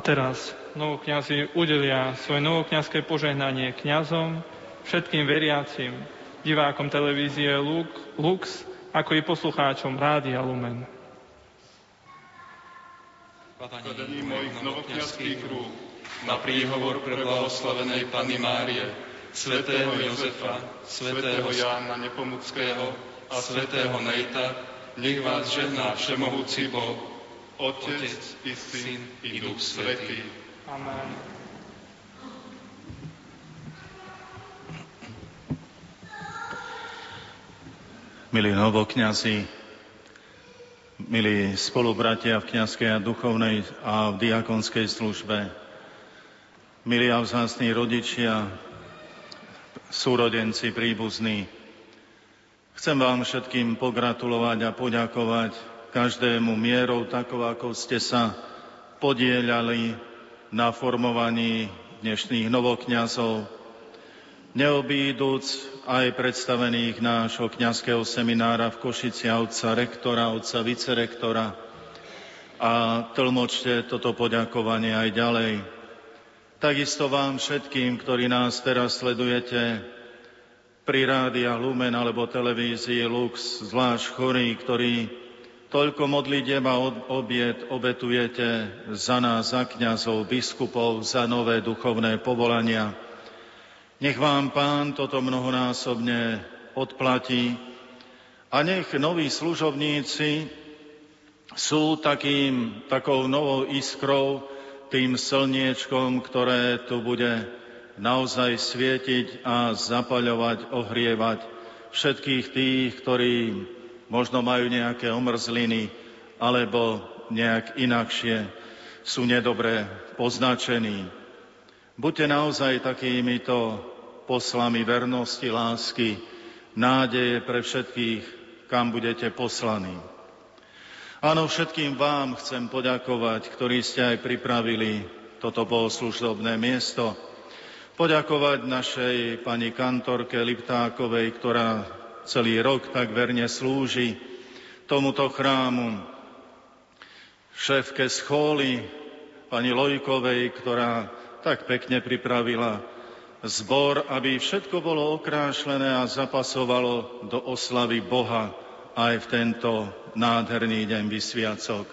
Teraz novokňazi udelia svoje novokňazské požehnanie kňazom, všetkým veriacim, divákom televízie Lux, ako i poslucháčom Rádia Lumen. Padaní mojich novokňazských rúk na príhovor pre blahoslavenej Panny Márie, svätého Jozefa, svätého Jána Nepomuckého a svätého Nejta, nech vás žehná všemohúci Boh, Otec, i Syn, i Duch Svetý. Amen. Milí novokňazi, milí spolubratia v kniazkej a duchovnej a v diakonskej službe, milí a vzácní rodičia, súrodenci, príbuzní, chcem vám všetkým pogratulovať a poďakovať každému mierou, tako ako ste sa podielali na formovaní dnešných novokňazov, neobíduc aj predstavených nášho kňazského seminára v Košici otca rektora, otca vicerektora a tlmočte toto poďakovanie aj ďalej. Takisto vám všetkým, ktorí nás teraz sledujete pri rádia Lumen alebo televízii Lux, zvlášť chorí, ktorí Toľko modlitieb a obiet obetujete za nás, za kňazov, biskupov, za nové duchovné povolania. Nech vám Pán toto mnohonásobne odplatí a nech noví služobníci sú takým, takou novou iskrou, tým slniečkom, ktoré tu bude naozaj svietiť a zapaľovať, ohrievať všetkých tých, ktorí možno majú nejaké omrzliny, alebo nejak inakšie sú nedobre poznačení. Buďte naozaj takýmito poslami vernosti, lásky, nádeje pre všetkých, kam budete poslaní. Áno, všetkým vám chcem poďakovať, ktorí ste aj pripravili toto bohoslužobné miesto. Poďakovať našej pani kantorke Liptákovej, ktorá celý rok tak verne slúži tomuto chrámu. Šéfke schóly, pani Lojkovej, ktorá tak pekne pripravila zbor, aby všetko bolo okrášlené a zapasovalo do oslavy Boha aj v tento nádherný deň vysviacok.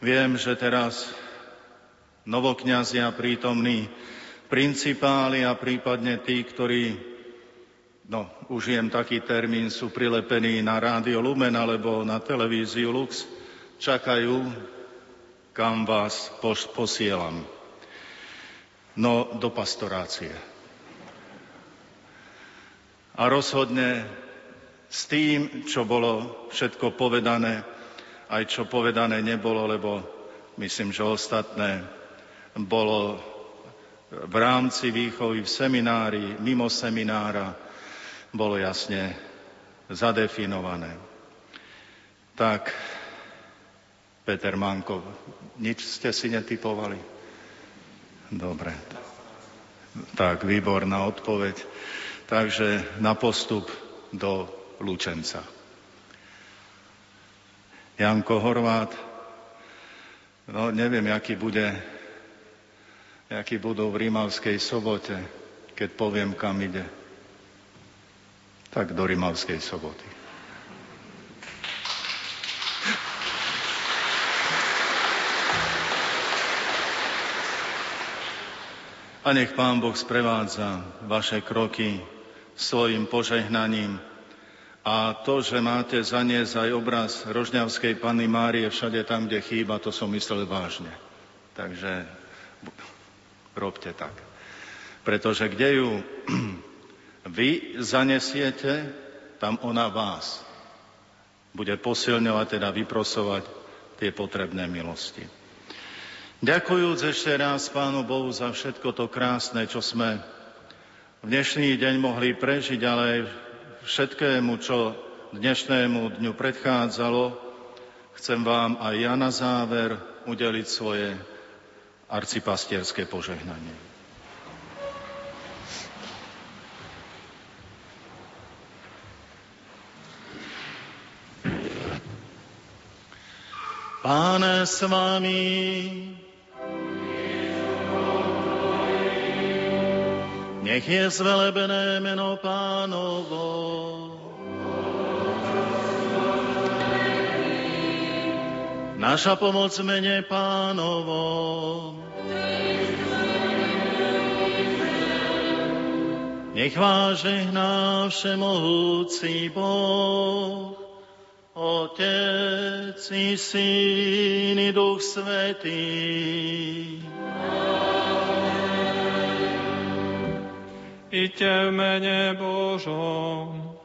Viem, že teraz novokňazia prítomní, principáli a prípadne tí, ktorí no, užijem taký termín, sú prilepení na rádio Lumen alebo na televíziu Lux, čakajú, kam vás posielam. No, do pastorácie. A rozhodne s tým, čo bolo všetko povedané, aj čo povedané nebolo, lebo myslím, že ostatné bolo v rámci výchovy v seminári, mimo seminára, bolo jasne zadefinované. Tak Peter Manko. Nič ste si netypovali? Dobre. Tak, výborná odpoveď. Takže na postup do Lučenca. Janko Horvát, no neviem, aký bude, aký budú v Rímavskej sobote, keď poviem, kam ide. Tak do Rímavskej soboty. A nech Pán Boh sprevádza vaše kroky svojim požehnaním a to, že máte zaniesť aj obraz Rožňavskej Panny Márie všade tam, kde chýba, to som myslel vážne. Takže robte tak. Pretože kde ju vy zanesiete, tam ona vás bude posilňovať, teda vyprosovať tie potrebné milosti. Ďakujúc ešte raz Pánu Bohu za všetko to krásne, čo sme v dnešný deň mohli prežiť, ale aj všetkému, čo dnešnému dňu predchádzalo, chcem vám aj ja na záver udeliť svoje arcipastierské požehnanie. Páne s vami, nech je zvelebené meno pánovo. Naša pomoc mene pánovo. Nech vás žehná všemohúci Boh, Otec i Syn i Duch Svetý. Iďte v mene Božom.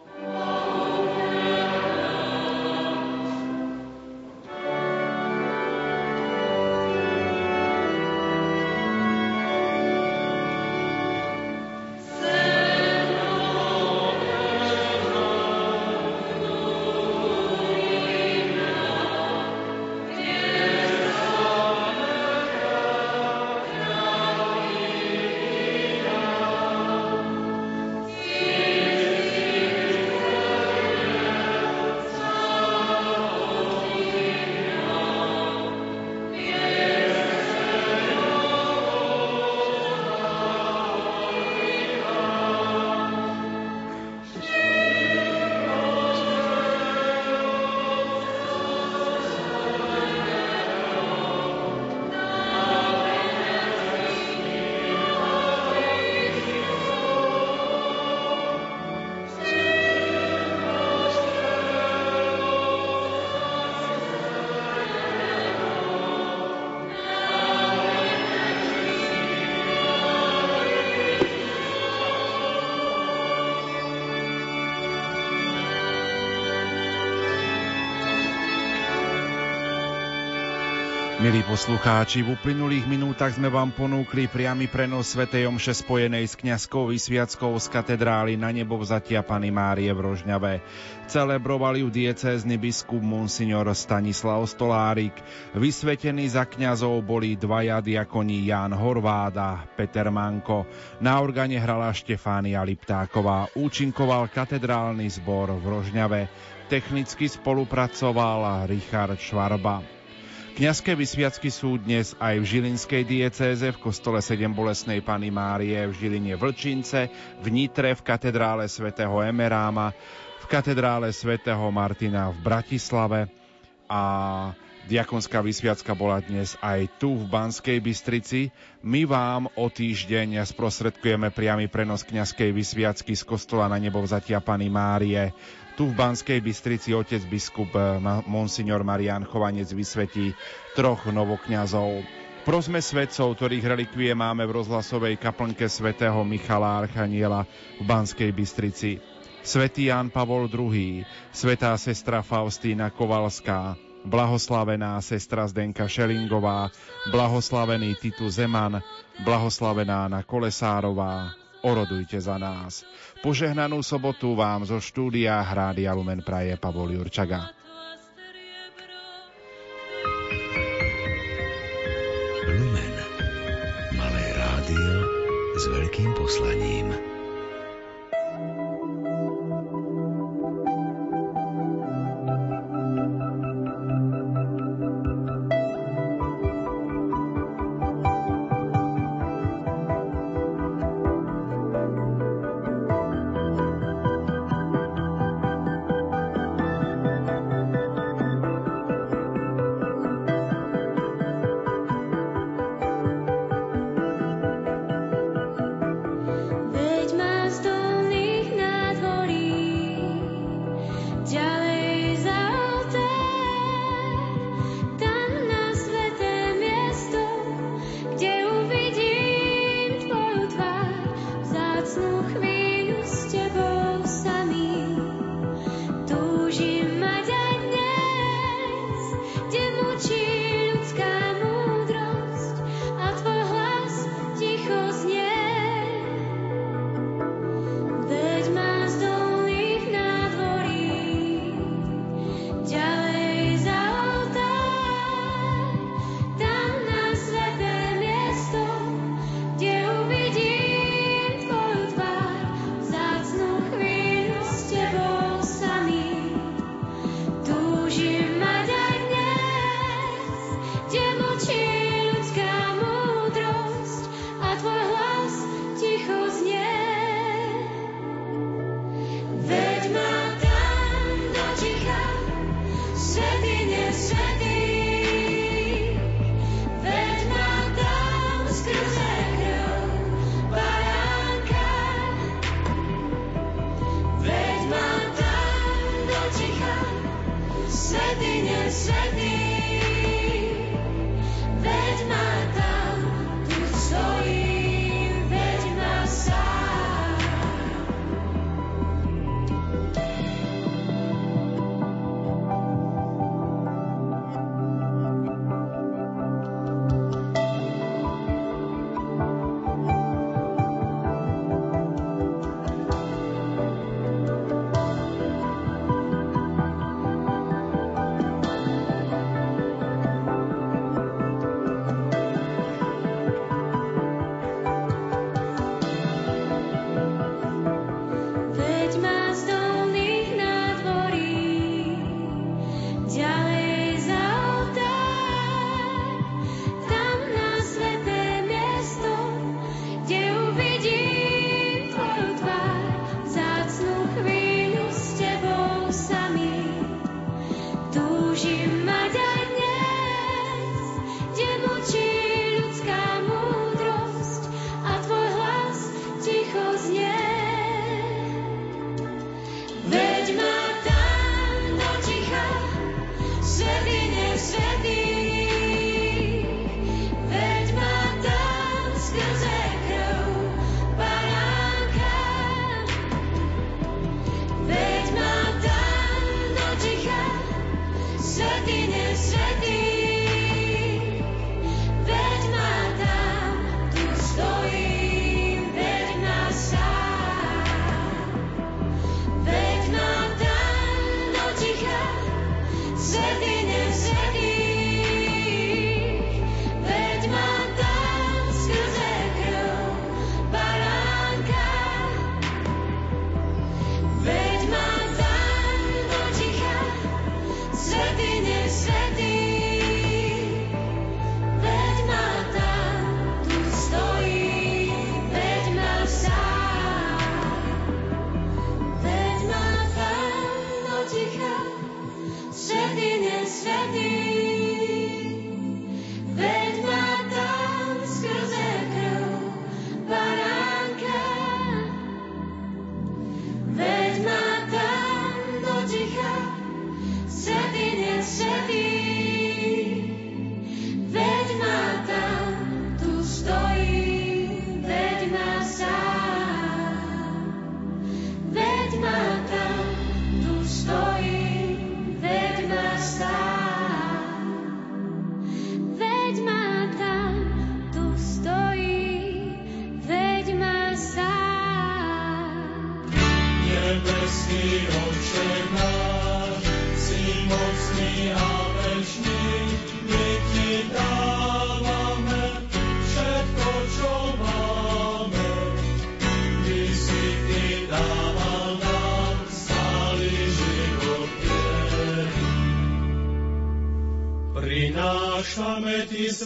Milí poslucháči, v uplynulých minútach sme vám ponúkli priamy prenos Sv. Omše spojenej s kňazskou vysviackou z katedrály na nebo vzatia Pany Márie v Rožňave. Celebroval ju diecézny biskup Monsignor Stanislav Stolárik. Vysvetení za kňazov boli dvaja diakoni Ján Horváda, Peter Manko. Na organe hrala Štefánia Liptáková. Účinkoval katedrálny zbor v Rožňave. Technicky spolupracoval Richard Švarba. Kňazské vysviacky sú dnes aj v Žilinskej diecéze, v kostole 7 bolesnej Pany Márie, v Žiline Vlčince, v Nitre, v katedrále svätého Emeráma, v katedrále svätého Martina v Bratislave a Diakonská vysviacka bola dnes aj tu v Banskej Bystrici. My vám o týždeň sprostredkujeme priamy prenos kňazskej vysviacky z kostola na nebo vzatia Pany Márie. Tu v Banskej Bystrici otec biskup eh, Monsignor Marian Chovanec vysvetí troch novokňazov. Prosme svetcov, ktorých relikvie máme v rozhlasovej kaplnke svätého Michala Archaniela v Banskej Bystrici. Svetý Ján Pavol II, svetá sestra Faustína Kovalská, blahoslavená sestra Zdenka Šelingová, blahoslavený Titu Zeman, blahoslavená na Kolesárová, orodujte za nás. Požehnanú sobotu vám zo štúdia Hrádia Lumen Praje Pavol Jurčaga. Lumen. Malé rádio s veľkým poslaním.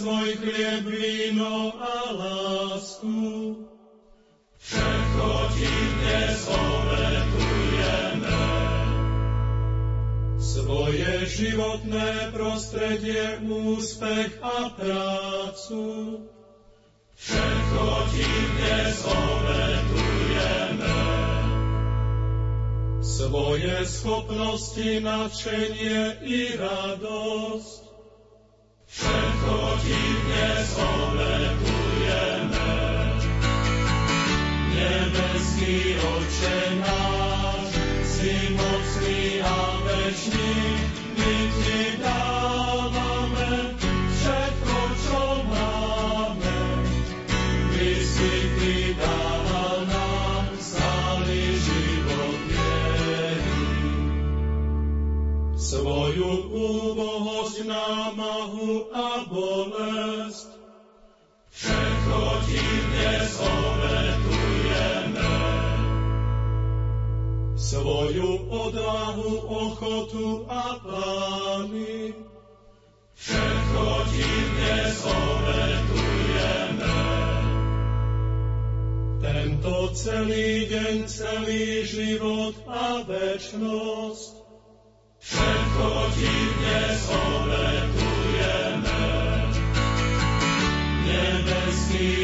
Svoj chlieb, víno a lásku. Všetko Ti dnes obetujeme. Svoje životné prostredie, úspech a prácu. Všetko Ti dnes obetujeme. Svoje schopnosti, nadšenie i radosť odvahu, ochotu a plány. Všetko ti dnes obetujeme. Tento celý deň, celý život a večnosť. Všetko ti dnes obetujeme. Nebeský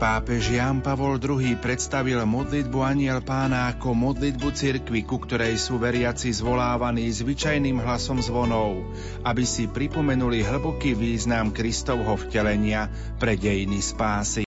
pápež Ján Pavol II predstavil modlitbu Aniel pána ako modlitbu cirkvi, ku ktorej sú veriaci zvolávaní zvyčajným hlasom zvonov, aby si pripomenuli hlboký význam Kristovho vtelenia pre dejiny spásy.